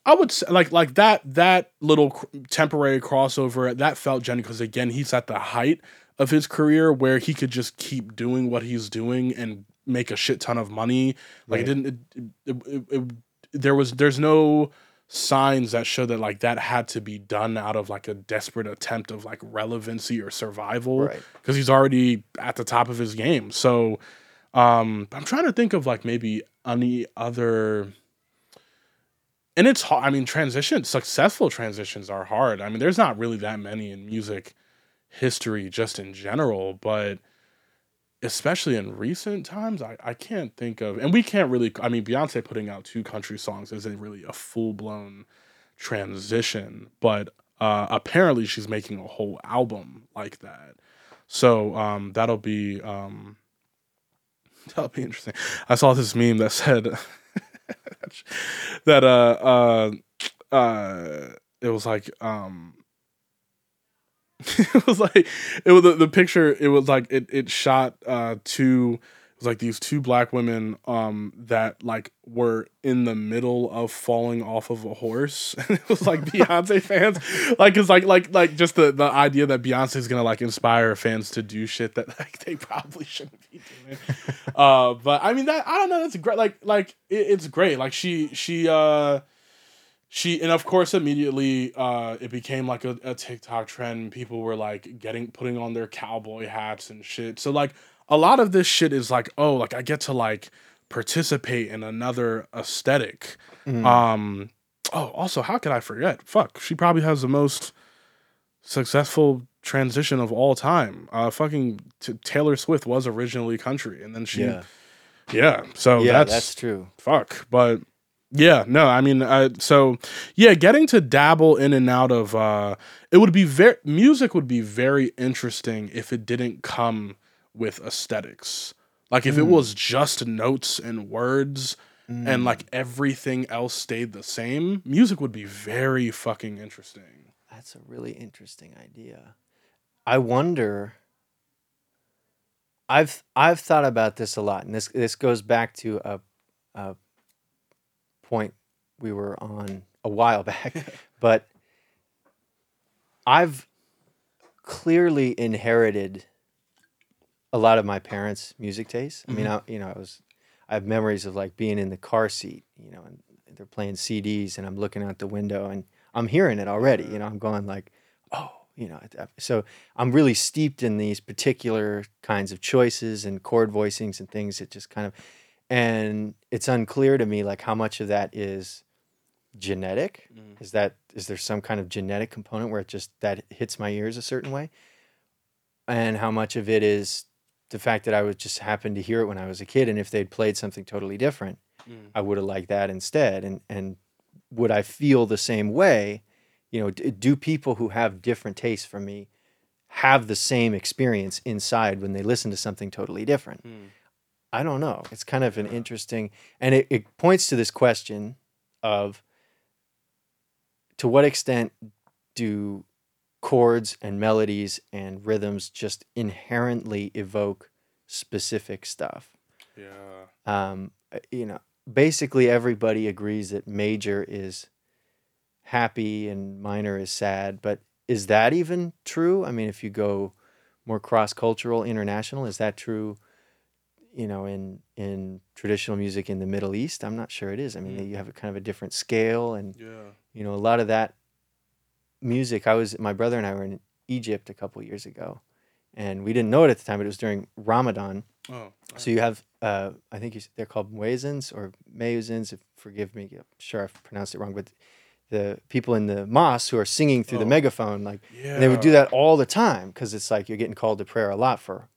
I would say like like that that little cr- temporary crossover that felt genuine because again he's at the height of his career where he could just keep doing what he's doing and make a shit ton of money. Like it didn't it, it, it, there was there's no signs that show that like that had to be done out of like a desperate attempt of like relevancy or survival Right. because he's already at the top of his game. So um i'm trying to think of like maybe any other and it's hard i mean transitions successful transitions are hard. I mean there's not really that many in music history just in general but especially in recent times i, I can't think of and we can't really i mean beyonce putting out two country songs isn't really a full-blown transition but uh apparently she's making a whole album like that. So um that'll be um <laughs> that'll be interesting. I saw this meme that said <laughs> that uh uh uh it was like um <laughs> it was like it was the, the picture it was like it it shot uh two was like these two black women um that like were in the middle of falling off of a horse. <laughs> And it was like <laughs> Beyonce fans. Like it's like like like just the the idea that beyonce is gonna like inspire fans to do shit that <laughs> like they probably shouldn't be doing. Uh but I mean that I don't know that's great like like it, it's great. Like she she uh she and of course immediately uh it became like a, a tiktok trend. People were like getting putting on their cowboy hats and shit. So like a lot of this shit is like oh like i get to like participate in another aesthetic Mm. um oh also how could i forget fuck she probably has the most successful transition of all time uh fucking t- taylor swift was originally country and then she yeah. yeah, so yeah, that's, that's true. fuck but yeah no i mean uh, so yeah getting to dabble in and out of uh it would be very music would be very interesting if it didn't come with aesthetics like if it Mm. was just notes and words Mm. and like everything else stayed the same music would be very fucking interesting That's a really interesting idea. I wonder. I've I've thought about this a lot, and this this goes back to a, a point we were on a while <laughs> back, <laughs> but I've clearly inherited a lot of my parents' music tastes. I mean, I, you know, I was I have memories of like being in the car seat, you know, and they're playing CDs, and I'm looking out the window, and I'm hearing it already. You know, I'm going like, oh, you know. So I'm really steeped in these particular kinds of choices and chord voicings and things that just kind of, and it's unclear to me like how much of that is genetic. Mm. Is that is there some kind of genetic component where it just that hits my ears a certain way, and how much of it is the fact that I would just happen to hear it when I was a kid, and if they'd played something totally different, Mm. I would have liked that instead. And and would I feel the same way? You know, d- do people who have different tastes from me have the same experience inside when they listen to something totally different? Mm. I don't know. It's kind of an interesting, and it, it points to this question of to what extent do chords and melodies and rhythms just inherently evoke specific stuff? yeah um, uh, you know, basically everybody agrees that major is happy and minor is sad. But is that even true? I mean, if you go more cross cultural, international, is that true? You know, in in traditional music in the Middle East, I'm not sure it is. I mean, Mm. you have a kind of a different scale, and yeah you know, a lot of that music. I was my brother and I were in Egypt a couple years ago, and we didn't know it at the time, but it was during Ramadan. Oh, So you have, uh, I think you, they're called muezzins or mayuzins. If forgive me, I'm sure I've pronounced it wrong, but the people in the mosque who are singing through the Oh. megaphone, like yeah. they would do that all the time because it's like you're getting called to prayer a lot for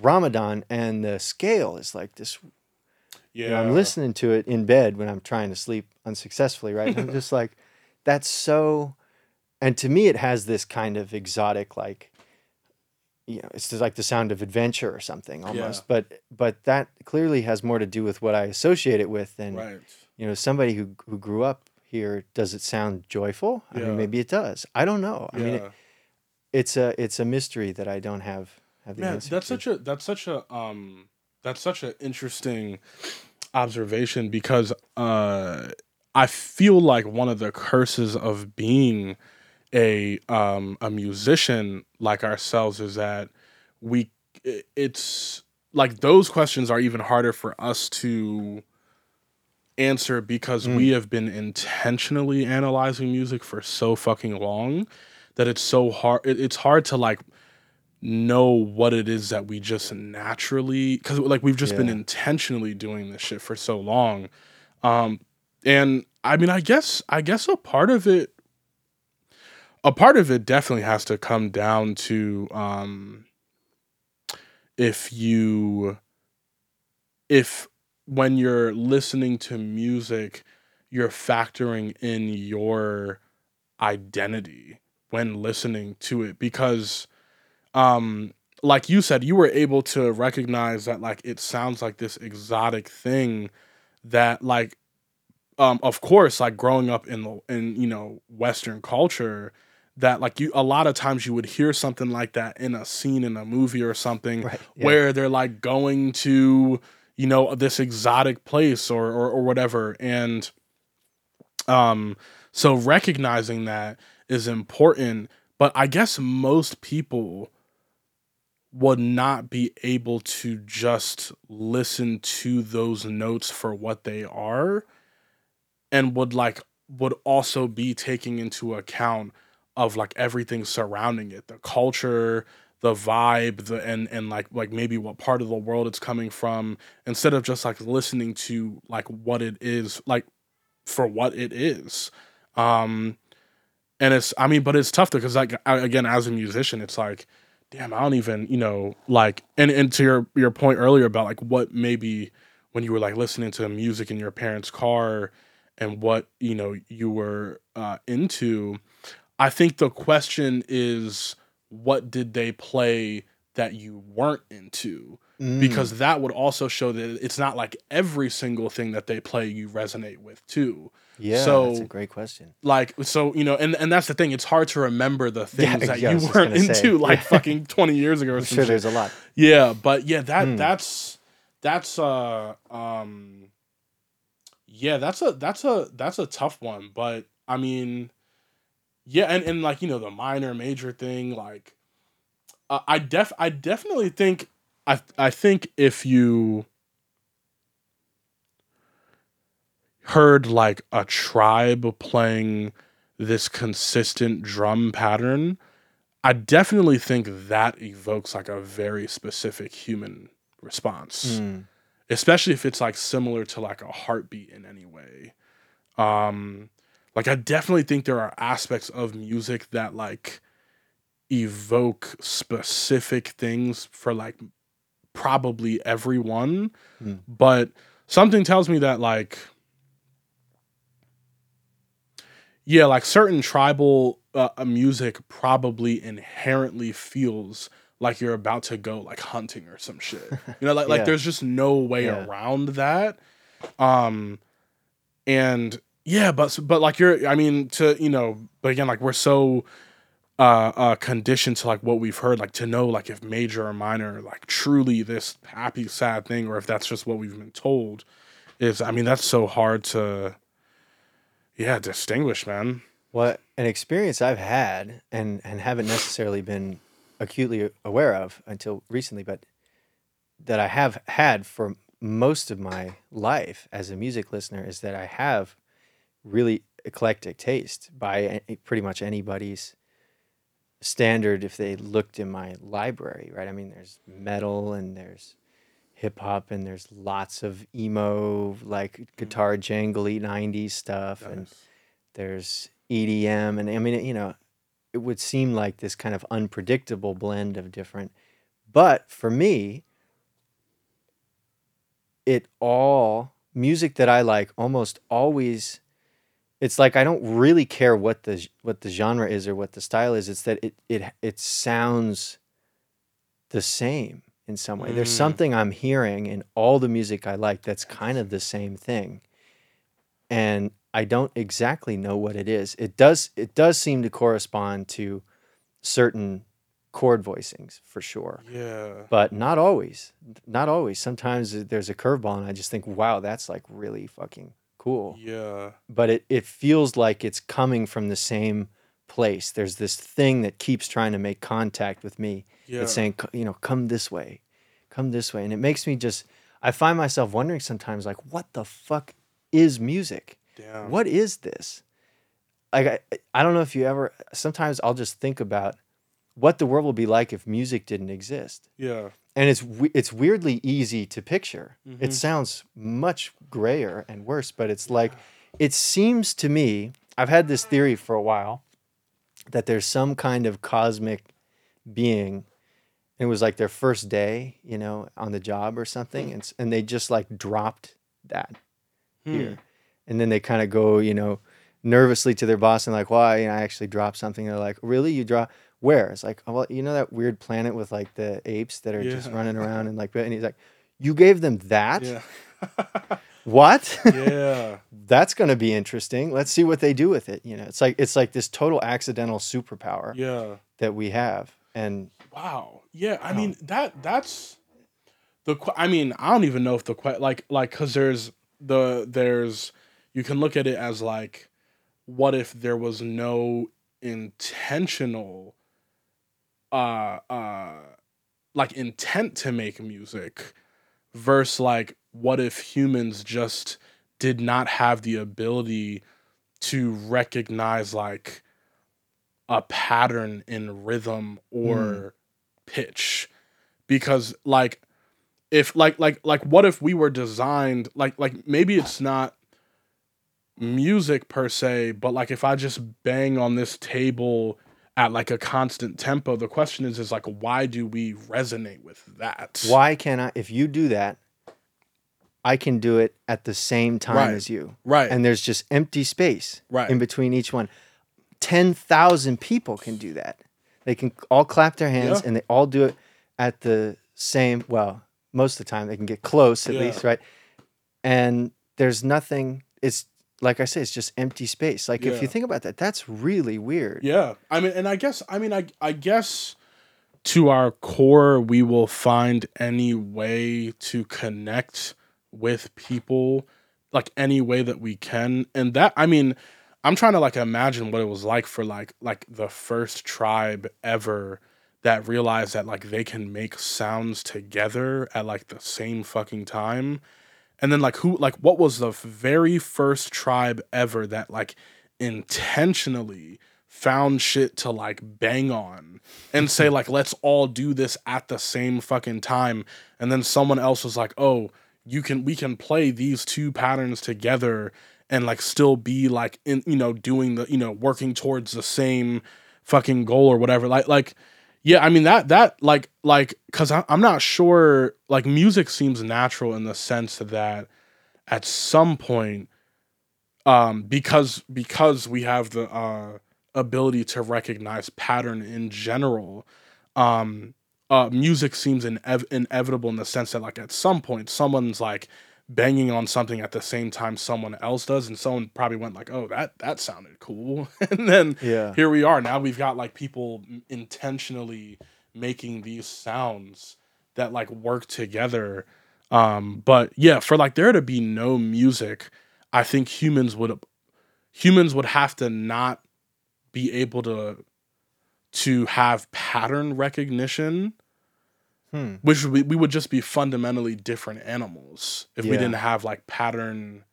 Ramadan, and the scale is like this. Yeah, You know, I'm listening to it in bed when I'm trying to sleep unsuccessfully, right? And I'm just like, that's so. And to me, it has this kind of exotic, like, you know, it's just like the sound of adventure or something almost. Yeah. But but that clearly has more to do with what I associate it with than Right. you know somebody who who grew up here. Does it sound joyful? I mean, maybe it does. I don't know. I yeah. mean, it, it's a it's a mystery that I don't have have the Man, answer that's to. such a that's such a um that's such an interesting observation because uh I feel like one of the curses of being a um a musician like ourselves is that we it's like those questions are even harder for us to answer because Mm. we have been intentionally analyzing music for so fucking long that it's so hard it, it's hard to like know what it is that we just naturally because like we've just been intentionally doing this shit for so long um and i mean i guess i guess a part of it a part of it definitely has to come down to um if you if when you're listening to music you're factoring in your identity when listening to it because um like you said you were able to recognize that like it sounds like this exotic thing that like um of course like growing up in the in you know western culture that like you a lot of times you would hear something like that in a scene in a movie or something Right, yeah. where they're like going to you know this exotic place or, or or whatever and um so recognizing that is important but i guess most people would not be able to just listen to those notes for what they are and would like would also be taking into account of like everything surrounding it the culture the vibe the and and like like maybe what part of the world it's coming from instead of just like listening to like what it is like for what it is. Um and it's i mean but it's tough because like again as a musician it's like damn i don't even you know like and and to your your point earlier about like what maybe when you were like listening to music in your parents car and what you know you were uh into i think the question is what did they play that you weren't into Mm. because that would also show that it's not like every single thing that they play you resonate with too yeah, that's so- a great question. like so you know and and that's the thing it's hard to remember the Yeah, things that <laughs> yeah, I you weren't into say. like <laughs> fucking 20 years ago or I'm sure shit. there's a lot. yeah but yeah that Hmm. that's that's uh um yeah that's a that's a that's a tough one but i mean yeah and and like you know the minor major thing like uh, i def i definitely think i i think if you heard like a tribe playing this consistent drum pattern i definitely think that evokes like a very specific human response Mm. especially if it's like similar to like a heartbeat in any way um like i definitely think there are aspects of music that like evoke specific things for like probably everyone Hmm. but something tells me that like yeah like certain tribal uh, uh, music probably inherently feels like you're about to go like hunting or some shit <laughs> you know like like there's just no way Yeah. around that um and yeah but but like you're i mean to you know but again like we're so uh uh conditioned to like what we've heard like to know like if major or minor like truly this happy sad thing or if that's just what we've been told is i mean that's so hard to yeah distinguish man. What an experience I've had and and haven't necessarily been acutely aware of until recently, but that I have had for most of my life as a music listener is that I have really eclectic taste by pretty much anybody's standard if they looked in my library, right? I mean, there's metal and there's hip hop and there's lots of emo, like mm-hmm. guitar jangly 90s stuff. And there's EDM. And I mean, you know, it would seem like this kind of unpredictable blend of different. But for me, it all music that I like almost always it's like I don't really care what the what the genre is or what the style is. It's that it it it sounds the same in some way. There's Mm. something I'm hearing in all the music I like that's kind of the same thing. And I don't exactly know what it is. It does it does seem to correspond to certain chord voicings for sure Yeah. but not always. Not always. Sometimes there's a curveball, and I just think, wow, that's like really fucking cool. Yeah. But it, it feels like it's coming from the same place. There's this thing that keeps trying to make contact with me. Yeah. It's saying, you know, come this way, come this way. And it makes me just, I find myself wondering sometimes, like, what the fuck is music? Damn. What is this? Like, I, I don't know if you ever, sometimes I'll just think about what the world will be like if music didn't exist Yeah. and it's it's weirdly easy to picture. Mhm. It sounds much grayer and worse, but it's like it seems to me. I've had this theory for a while that there's some kind of cosmic being. It was like their first day, you know, on the job or something, and and they just like dropped that Hmm. here, and then they kind of go, you know, nervously to their boss and like, why? I actually dropped something. And They're like, really? You drop? Where? It's like, oh, well, you know that weird planet with like the apes that are just running around and like, and he's like, you gave them that? Yeah. <laughs> What? yeah. <laughs> That's going to be interesting. Let's see what they do with it. You know, it's like it's like this total accidental superpower Yeah. that we have, and Wow. Yeah. I mean that that's the. I mean I don't even know if the like like because there's the there's you can look at it as like what if there was no intentional uh uh like intent to make music versus like what if humans just did not have the ability to recognize like a pattern in rhythm or pitch? Because like if like like like what if we were designed like like maybe it's not music per se but like if i just bang on this table at like a constant tempo the question is is like why do we resonate with that why can't I? If you do that, I can do it at the same time Right. as you, right and there's just empty space Right. in between each one. Ten thousand people can do that. They can all clap their hands, Yeah. and they all do it at the same. Well, most of the time they can get close at Yeah. least, right? And there's nothing. It's like I say, it's just empty space. Like if you think about that, that's really weird. Yeah. I mean, and I guess, I mean, I, I guess to our core, we will find any way to connect with people, like any way that we can. And that, I mean, I'm trying to like imagine what it was like for like, like the first tribe ever that realized that like they can make sounds together at like the same fucking time and then like who like what was the very first tribe ever that like intentionally found shit to like bang on and say <laughs> like let's all do this at the same fucking time? And then someone else was like oh you can we can play these two patterns together and like still be like in you know doing the you know working towards the same fucking goal or whatever. Like like yeah i mean that that like like because i'm not sure like music seems natural in the sense that at some point um because because we have the uh ability to recognize pattern in general um uh music seems inev- inevitable in the sense that like at some point someone's like banging on something at the same time someone else does and someone probably went like oh that that sounded cool. <laughs> And then Yeah. here we are. Now we've got like people intentionally making these sounds that like work together. Um but yeah for like there to be no music i think humans would humans would have to not be able to to have pattern recognition Hmm. which we, we would just be fundamentally different animals if we didn't have like pattern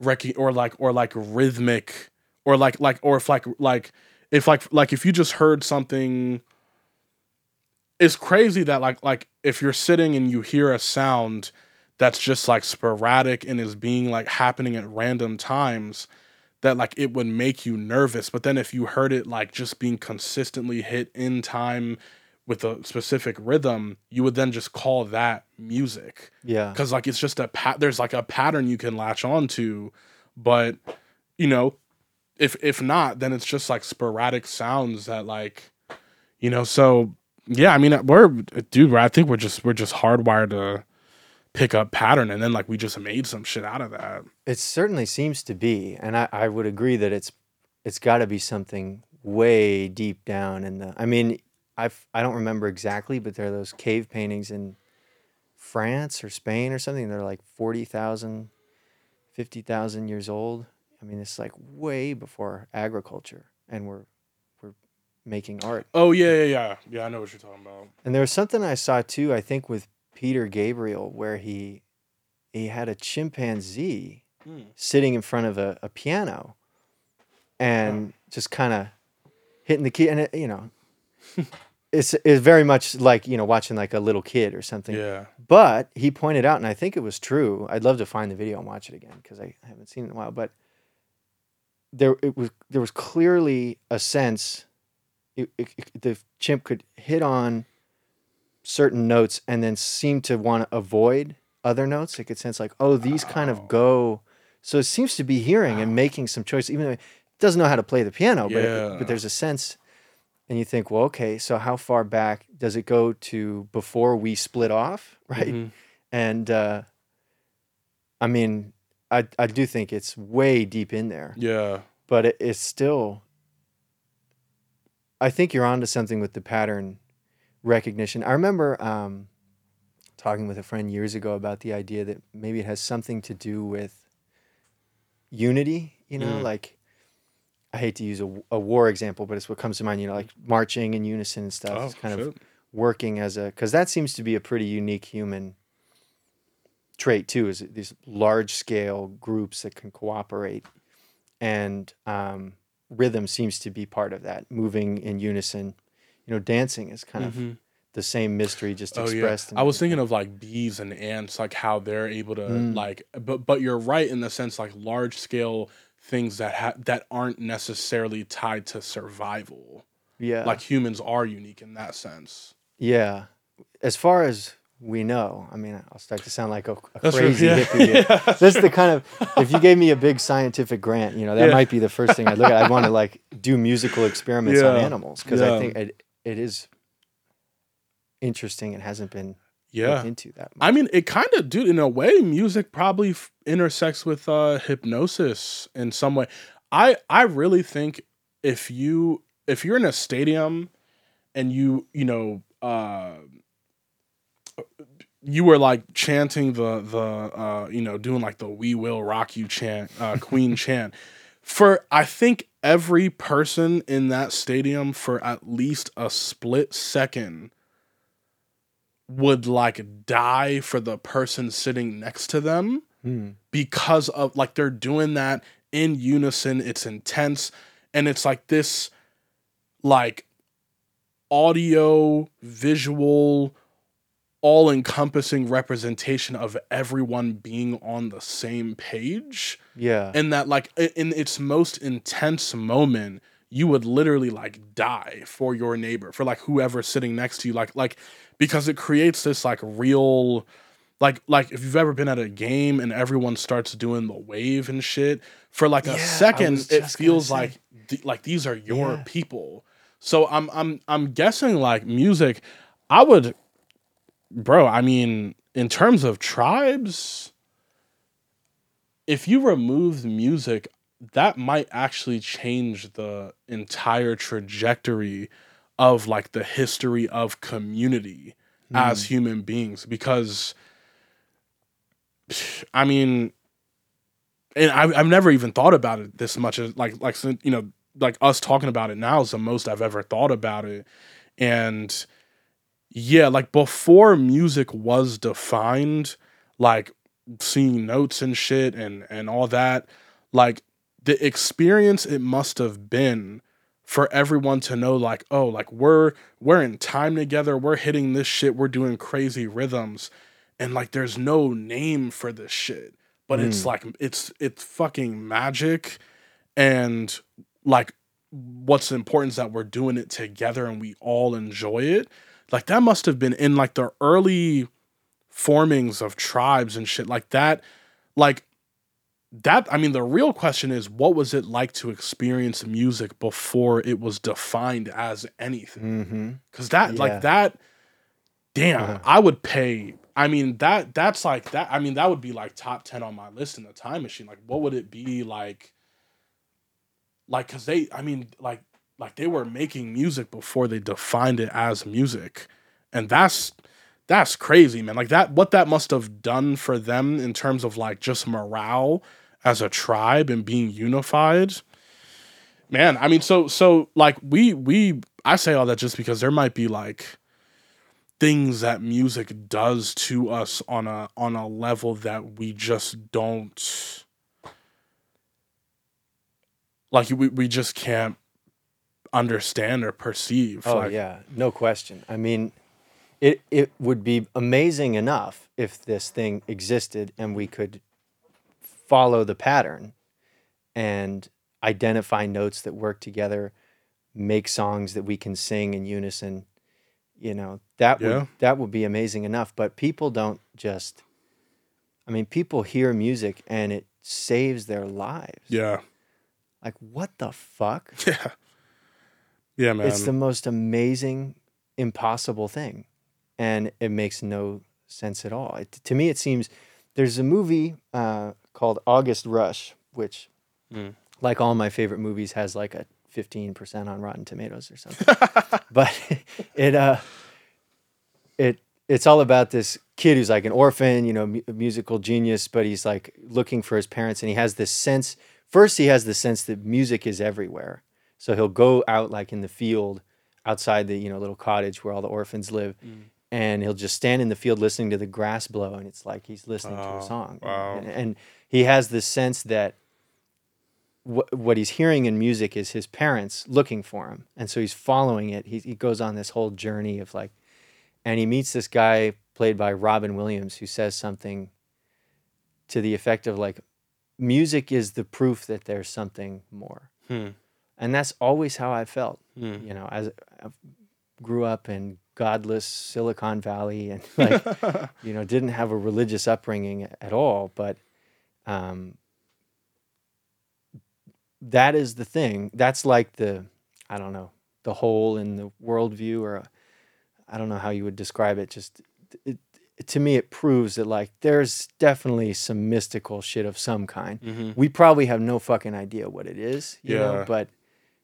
rec or like or like rhythmic or like like or if like like if like like if you just heard something it's crazy that like like if you're sitting and you hear a sound that's just like sporadic and is being like happening at random times that like it would make you nervous but then if you heard it like just being consistently hit in time with a specific rhythm you would then just call that music Yeah. because like it's just a pat there's like a pattern you can latch on to but you know if if not then it's just like sporadic sounds that like you know so yeah i mean uh, we're uh, dude i think we're just we're just hardwired to pick up pattern and then like we just made some shit out of that It certainly seems to be, and I, I would agree that it's it's got to be something way deep down in the. I mean, I I don't remember exactly, but there are those cave paintings in France or Spain or something. They're like 40,000, 50,000 years old. I mean, it's like way before agriculture, and we're we're making art. oh yeah yeah yeah yeah i know what you're talking about And there was something I saw too, I think with Peter Gabriel, where he he had a chimpanzee hmm. sitting in front of a, a piano and just kind of hitting the key and it, you know it's it's very much like you know watching like a little kid or something. Yeah. But he pointed out and i think it was true i'd love to find the video and watch it again because i haven't seen it in a while but there it was there was clearly a sense it, it, it- the chimp could hit on certain notes and then seem to want to avoid other notes. It could sense like oh these kind of go so it seems to be hearing and making some choice even though it doesn't know how to play the piano but, Yeah. but there's a sense and you think well okay so how far back does it go to before we split off? <laughs> Right? Mhm. and uh i mean i i do think it's way deep in there. Yeah. But it, it's still i think you're onto something with the pattern recognition. I remember um talking with a friend years ago about the idea that maybe it has something to do with unity you know Mm. like i hate to use a, a war example but it's what comes to mind you know like marching in unison and stuff oh, it's kind of working as a because that seems to be a pretty unique human trait too is these large scale groups that can cooperate and um, rhythm seems to be part of that moving in unison you know dancing is kind of Mhm. the same mystery just Oh yeah, expressed in I was thinking of like bees and ants, like how they're able to Mm. like, but but you're right in the sense like large scale things that ha- that aren't necessarily tied to survival. yeah Like humans are unique in that sense. yeah as far as we know i mean i'll start to sound like a, a true, crazy yeah. hippie. <laughs> Yeah. That's the kind of if you gave me a big scientific grant, you know, that Yeah. might be the first thing I'd look at. I'd want to like do musical <laughs> experiments on animals because. I think it, it is interesting It hasn't been Yeah. into that much. I mean, it kind of, dude. In a way, music probably f- intersects with uh, hypnosis in some way. I I really think if you if you're in a stadium and you you know uh, you were like chanting the the uh, you know doing like the "We Will Rock You" chant, uh, <laughs> Queen chant. For I think every person in that stadium for at least a split second would like die for the person sitting next to them Hmm. because of like they're doing that in unison it's intense and it's like this like audio visual all encompassing representation of everyone being on the same page Yeah. and that like in its most intense moment you would literally like die for your neighbor for like whoever's sitting next to you like like because it creates this like real like like if you've ever been at a game and everyone starts doing the wave and shit for like Yeah, a second it feels like th- like these are your Yeah. people so i'm i'm i'm guessing like music i would bro i mean in terms of tribes if you remove music that might actually change the entire trajectory of like the history of community as hmm. human beings because i mean and I've, I've never even thought about it this much as like like you know like us talking about it now is the most i've ever thought about it. And yeah like before music was defined like seeing notes and shit and and all that like the experience it must have been for everyone to know like oh like we're we're in time together. We're hitting this shit. We're doing crazy rhythms. And like there's no name for this shit. But it's Mm. like it's it's fucking magic. And like what's important is that we're doing it together and we all enjoy it. Like that must have been in like the early formings of tribes and shit like that. Like that i mean the real question is what was it like to experience music before it was defined as anything Mm-hmm. because that Yeah. like that damn Uh-huh. i would pay i mean that that's like that i mean that would be like top 10 on my list in the time machine like what would it be like like because they i mean like like they were making music before they defined it as music and that's that's crazy man. Like that what that must have done for them in terms of like just morale as a tribe and being unified. Man i mean so so like we we i say all that just because there might be like things that music does to us on a on a level that we just don't like we, we just can't understand or perceive Oh like yeah, no question. I mean, it it would be amazing enough if this thing existed and we could follow the pattern and identify notes that work together, make songs that we can sing in unison. You know, that Yeah. would that would be amazing enough, but people don't just I mean, people hear music and it saves their lives. yeah Like what the fuck? <laughs> yeah yeah man It's the most amazing, impossible thing, and it makes no sense at all. It, to me, it seems there's a movie uh, called August Rush, which, Mm. like all my favorite movies, has like a 15% on Rotten Tomatoes or something. <laughs> but <laughs> it uh, it it's all about this kid who's like an orphan, you know, mu- musical genius, but he's like looking for his parents, and he has this sense. First, he has the sense that music is everywhere. So he'll go out like in the field outside the, you know, little cottage where all the orphans live. And he'll just stand in the field listening to the grass blow, and it's like he's listening to Oh, a song. wow. And, and he has this sense that what what he's hearing in music is his parents looking for him, and so he's following it. He he goes on this whole journey of like, and he meets this guy played by Robin Williams who says something to the effect of like, music is the proof that there's something more, Hmm. and that's always how I felt. Hmm. You know, as grew up in godless Silicon Valley and <laughs> like <laughs> you know didn't have a religious upbringing at all but um that is the thing that's like the i don't know the hole in the worldview or i don't know how you would describe it just it, to me it proves that like there's definitely some mystical shit of some kind Mhm. we probably have no fucking idea what it is you know Yeah. but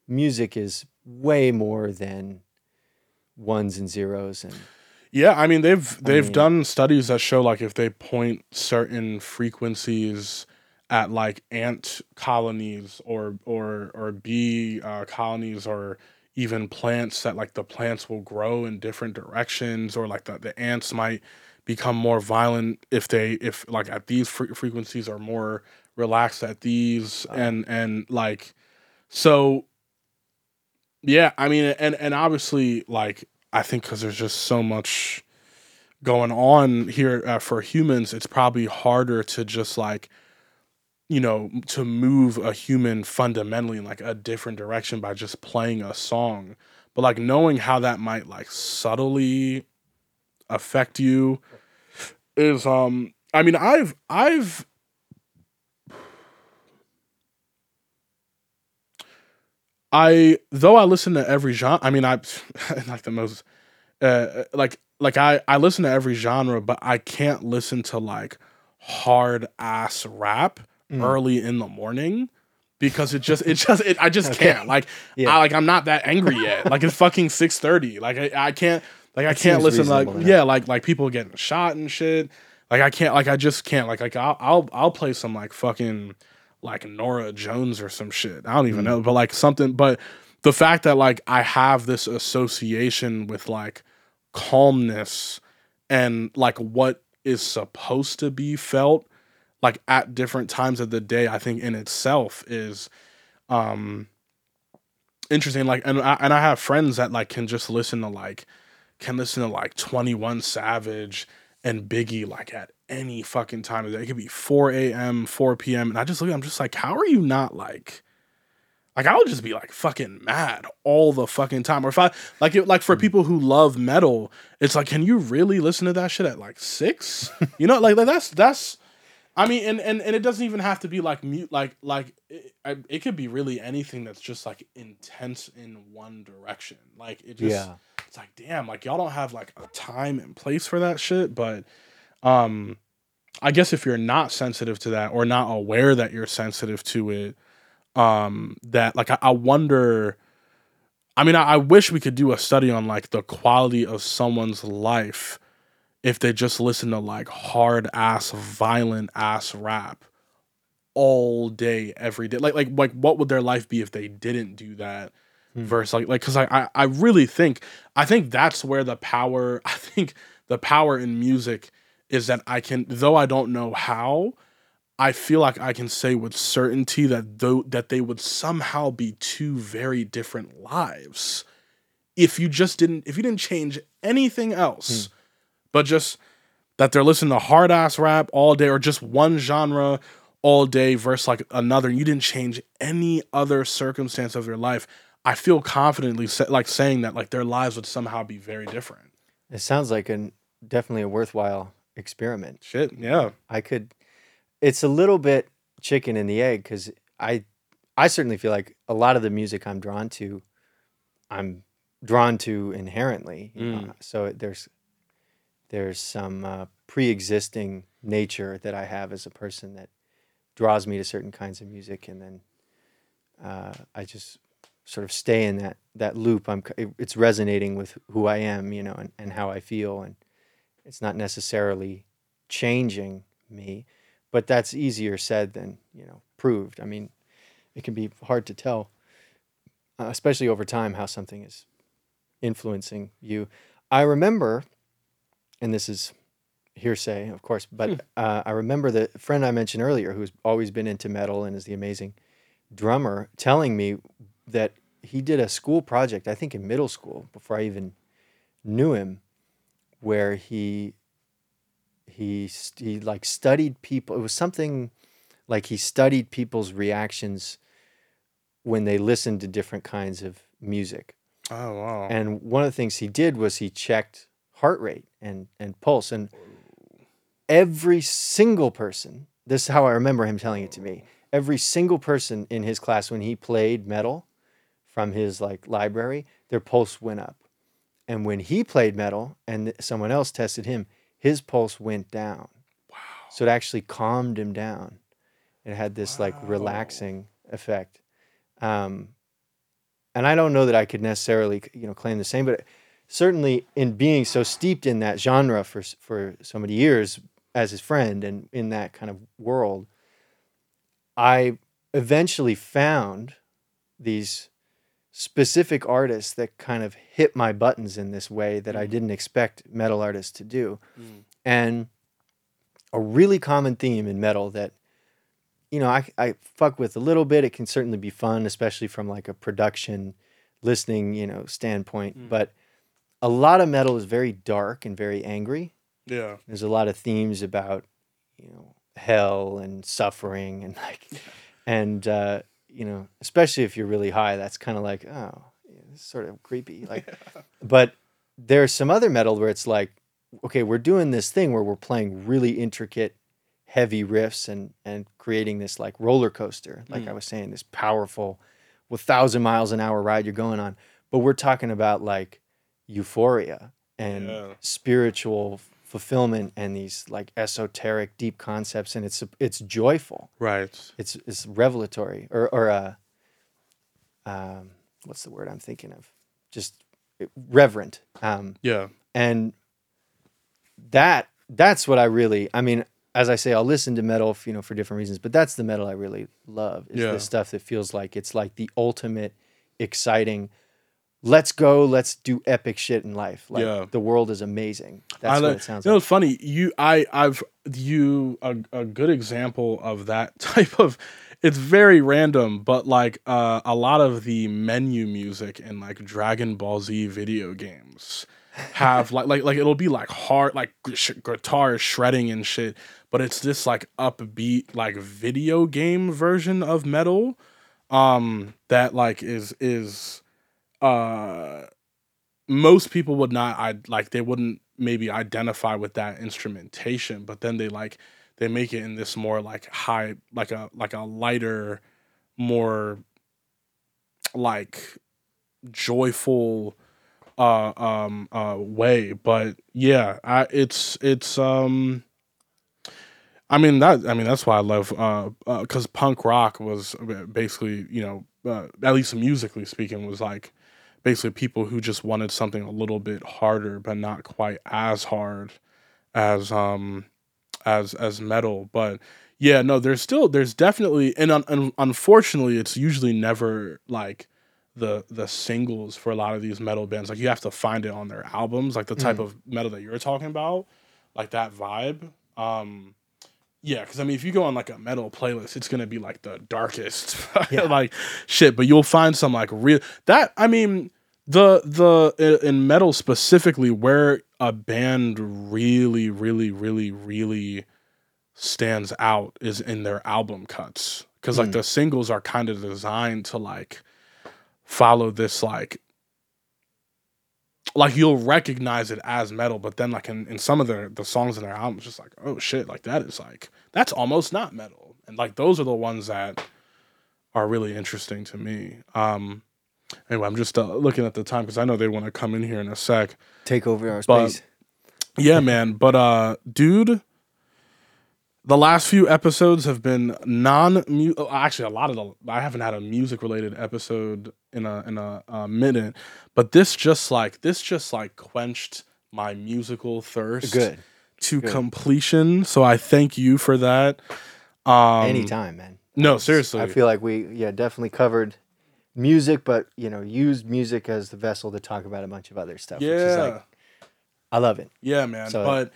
music is way more than ones and zeros and Yeah, I mean they've they've mean- done studies that show like if they point certain frequencies at like ant colonies or or or bee uh, colonies or even plants that like the plants will grow in different directions or like the, the ants might become more violent if they if like at these fre- frequencies are more relaxed at these Wow. and and like so yeah i mean and and obviously like i think because there's just so much going on here uh, for humans it's probably harder to just like you know to move a human fundamentally in like a different direction by just playing a song. But like knowing how that might like subtly affect you is um i mean i've i've I though I listen to every genre. I mean, I <laughs> like the most uh, like like I I listen to every genre, but I can't listen to like hard ass rap Mm. early in the morning because it just it just it, I just <laughs> Okay. can't like Yeah. I like I'm not that angry yet. <laughs> like it's fucking six thirty. Like I, I can't like I That can't listen like enough. yeah like like people getting shot and shit. Like I can't like I just can't like like I'll I'll I'll play some like fucking like Norah Jones or some shit. I don't even Mm. know, but like something. But the fact that like I have this association with like calmness and like what is supposed to be felt like at different times of the day, I think in itself is um interesting. Like, and I, and I have friends that like can just listen to like can listen to like Twenty One Savage and Biggie like at any fucking time of day. It could be four a.m., four p.m. And I just look, at. I'm just like, how are you not like? Like I would just be like fucking mad all the fucking time. Or if I like it, like for mm. people who love metal, it's like, can you really listen to that shit at like six? you know, like, like that's that's. I mean, and, and and it doesn't even have to be like mute, like like it, I- it could be really anything that's just like intense in one direction. Like it just, Yeah. it's like damn, like y'all don't have like a time and place for that shit. But, um, I guess if you're not sensitive to that or not aware that you're sensitive to it, um that like I, I wonder i mean I, I wish we could do a study on like the quality of someone's life if they just listen to like hard ass violent ass rap all day every day like like like what would their life be if they didn't do that Hmm. versus like like because I, I i really think i think that's where the power <laughs> i think the power in music is that i can though i don't know how I feel like I can say with certainty that though that they would somehow be two very different lives if you just didn't if you didn't change anything else hmm. but just that they're listening to hard ass rap all day or just one genre all day versus like another you didn't change any other circumstance of their life I feel confidently sa- like saying that like their lives would somehow be very different. It sounds like an definitely a worthwhile experiment. shit yeah I could. It's a little bit chicken and the egg because I, I certainly feel like a lot of the music I'm drawn to, I'm drawn to inherently. you know. So there's, there's some uh, pre-existing nature that I have as a person that draws me to certain kinds of music, and then uh, I just sort of stay in that that loop. I'm it- it's resonating with who I am, you know, and, and how I feel, and it's not necessarily changing me, but that's easier said than you know proved. I mean, it can be hard to tell, uh, especially over time, how something is influencing you. I remember, and this is hearsay, of course, but uh, I remember the friend I mentioned earlier, who's always been into metal and is the amazing drummer, telling me that he did a school project, I think in middle school, before I even knew him, where he he he like studied people. It was something like he studied people's reactions when they listened to different kinds of music. oh wow And one of the things he did was he checked heart rate and, and pulse. And every single person, this is how I remember him telling it to me. Every single person in his class, when he played metal from his like library, their pulse went up. And when he played metal and someone else tested him, his pulse went down. Wow. So it actually calmed him down. It had this like relaxing effect. Um, and I don't know that I could necessarily, you know, claim the same, but certainly in being so steeped in that genre for for so many years as his friend and in that kind of world, I eventually found these specific artists that kind of hit my buttons in this way that I mm. didn't expect metal artists to do. Mm. And a really common theme in metal that you know I, I fuck with a little bit. It can certainly be fun especially from like a production listening you know standpoint. Mm. But a lot of metal is very dark and very angry. Yeah. There's a lot of themes about you know hell and suffering and like <laughs> and uh you know especially if you're really high that's kind of like oh is sort of creepy <laughs> like but there's some other metal where it's like okay we're doing this thing where we're playing really intricate heavy riffs and and creating this like roller coaster like i mm. was saying this powerful well thousand miles an hour ride you're going on but we're talking about like euphoria and Yeah. spiritual fulfillment and these like esoteric deep concepts and it's it's joyful. Right. It's it's revelatory or or uh um what's the word i'm thinking of? Just reverent um yeah. and that that's what i really i mean as i say i'll listen to metal you know for different reasons but that's the metal i really love is Yeah. the stuff that feels like it's like the ultimate exciting let's go let's do epic shit in life like Yeah. the world is amazing that's what it sounds you know, like funny. You, I, I've you a, a good example of that <laughs> type of. it's very random, but like uh, a lot of the menu music in like Dragon Ball Z video games have like like like it'll be like hard like sh- guitar shredding and shit, but it's this like upbeat like video game version of metal um that like is is uh most people would not I like they wouldn't maybe identify with that instrumentation, but then they like they make it in this more like high like a like a lighter more like joyful uh um uh way. But yeah I it's it's um I mean that I mean that's why I love uh uh cuz punk rock was basically you know uh, at least musically speaking was like basically people who just wanted something a little bit harder but not quite as hard as um as as metal. But yeah no there's still there's definitely and un, un, unfortunately it's usually never like the the singles for a lot of these metal bands. Like you have to find it on their albums like the type Mm. of metal that you're talking about like that vibe. Um yeah because i mean if you go on like a metal playlist it's gonna be like the darkest <laughs> Yeah. like shit but you'll find some like real that i mean the the in metal specifically where a band really really really really stands out is in their album cuts because like Hmm. the singles are kind of designed to like follow this like like you'll recognize it as metal but then like in, in some of the the songs in their albums, just like oh shit like that is like that's almost not metal and like those are the ones that are really interesting to me um anyway i'm just uh, looking at the time because i know they want to come in here in a sec Take over our But- space. yeah, man. But uh dude, the last few episodes have been non mu oh, actually a lot of the I haven't had a music related episode in a in a, uh minute, but this just like this just like quenched my musical thirst Good. to Good. completion. So I thank you for that. Um Anytime, man. No, seriously. I feel like we yeah definitely covered music, but you know used music as the vessel to talk about a bunch of other stuff. Which is yeah. like, I love it. Yeah, man. So, but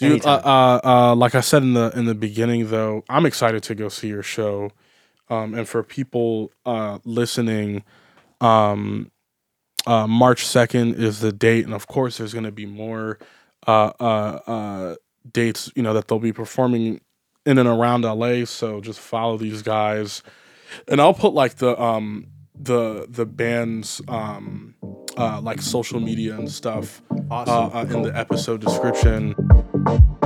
dude, uh, uh, uh, like I said in the in the beginning, though, I'm excited to go see your show. Um, and for people uh, listening, um, uh, March second is the date, and of course, there's going to be more uh, uh, uh, dates. You know that they'll be performing in and around LA. So just follow these guys, and I'll put like the um the the band's um uh like social media and stuff uh, Awesome. uh, in the episode description you.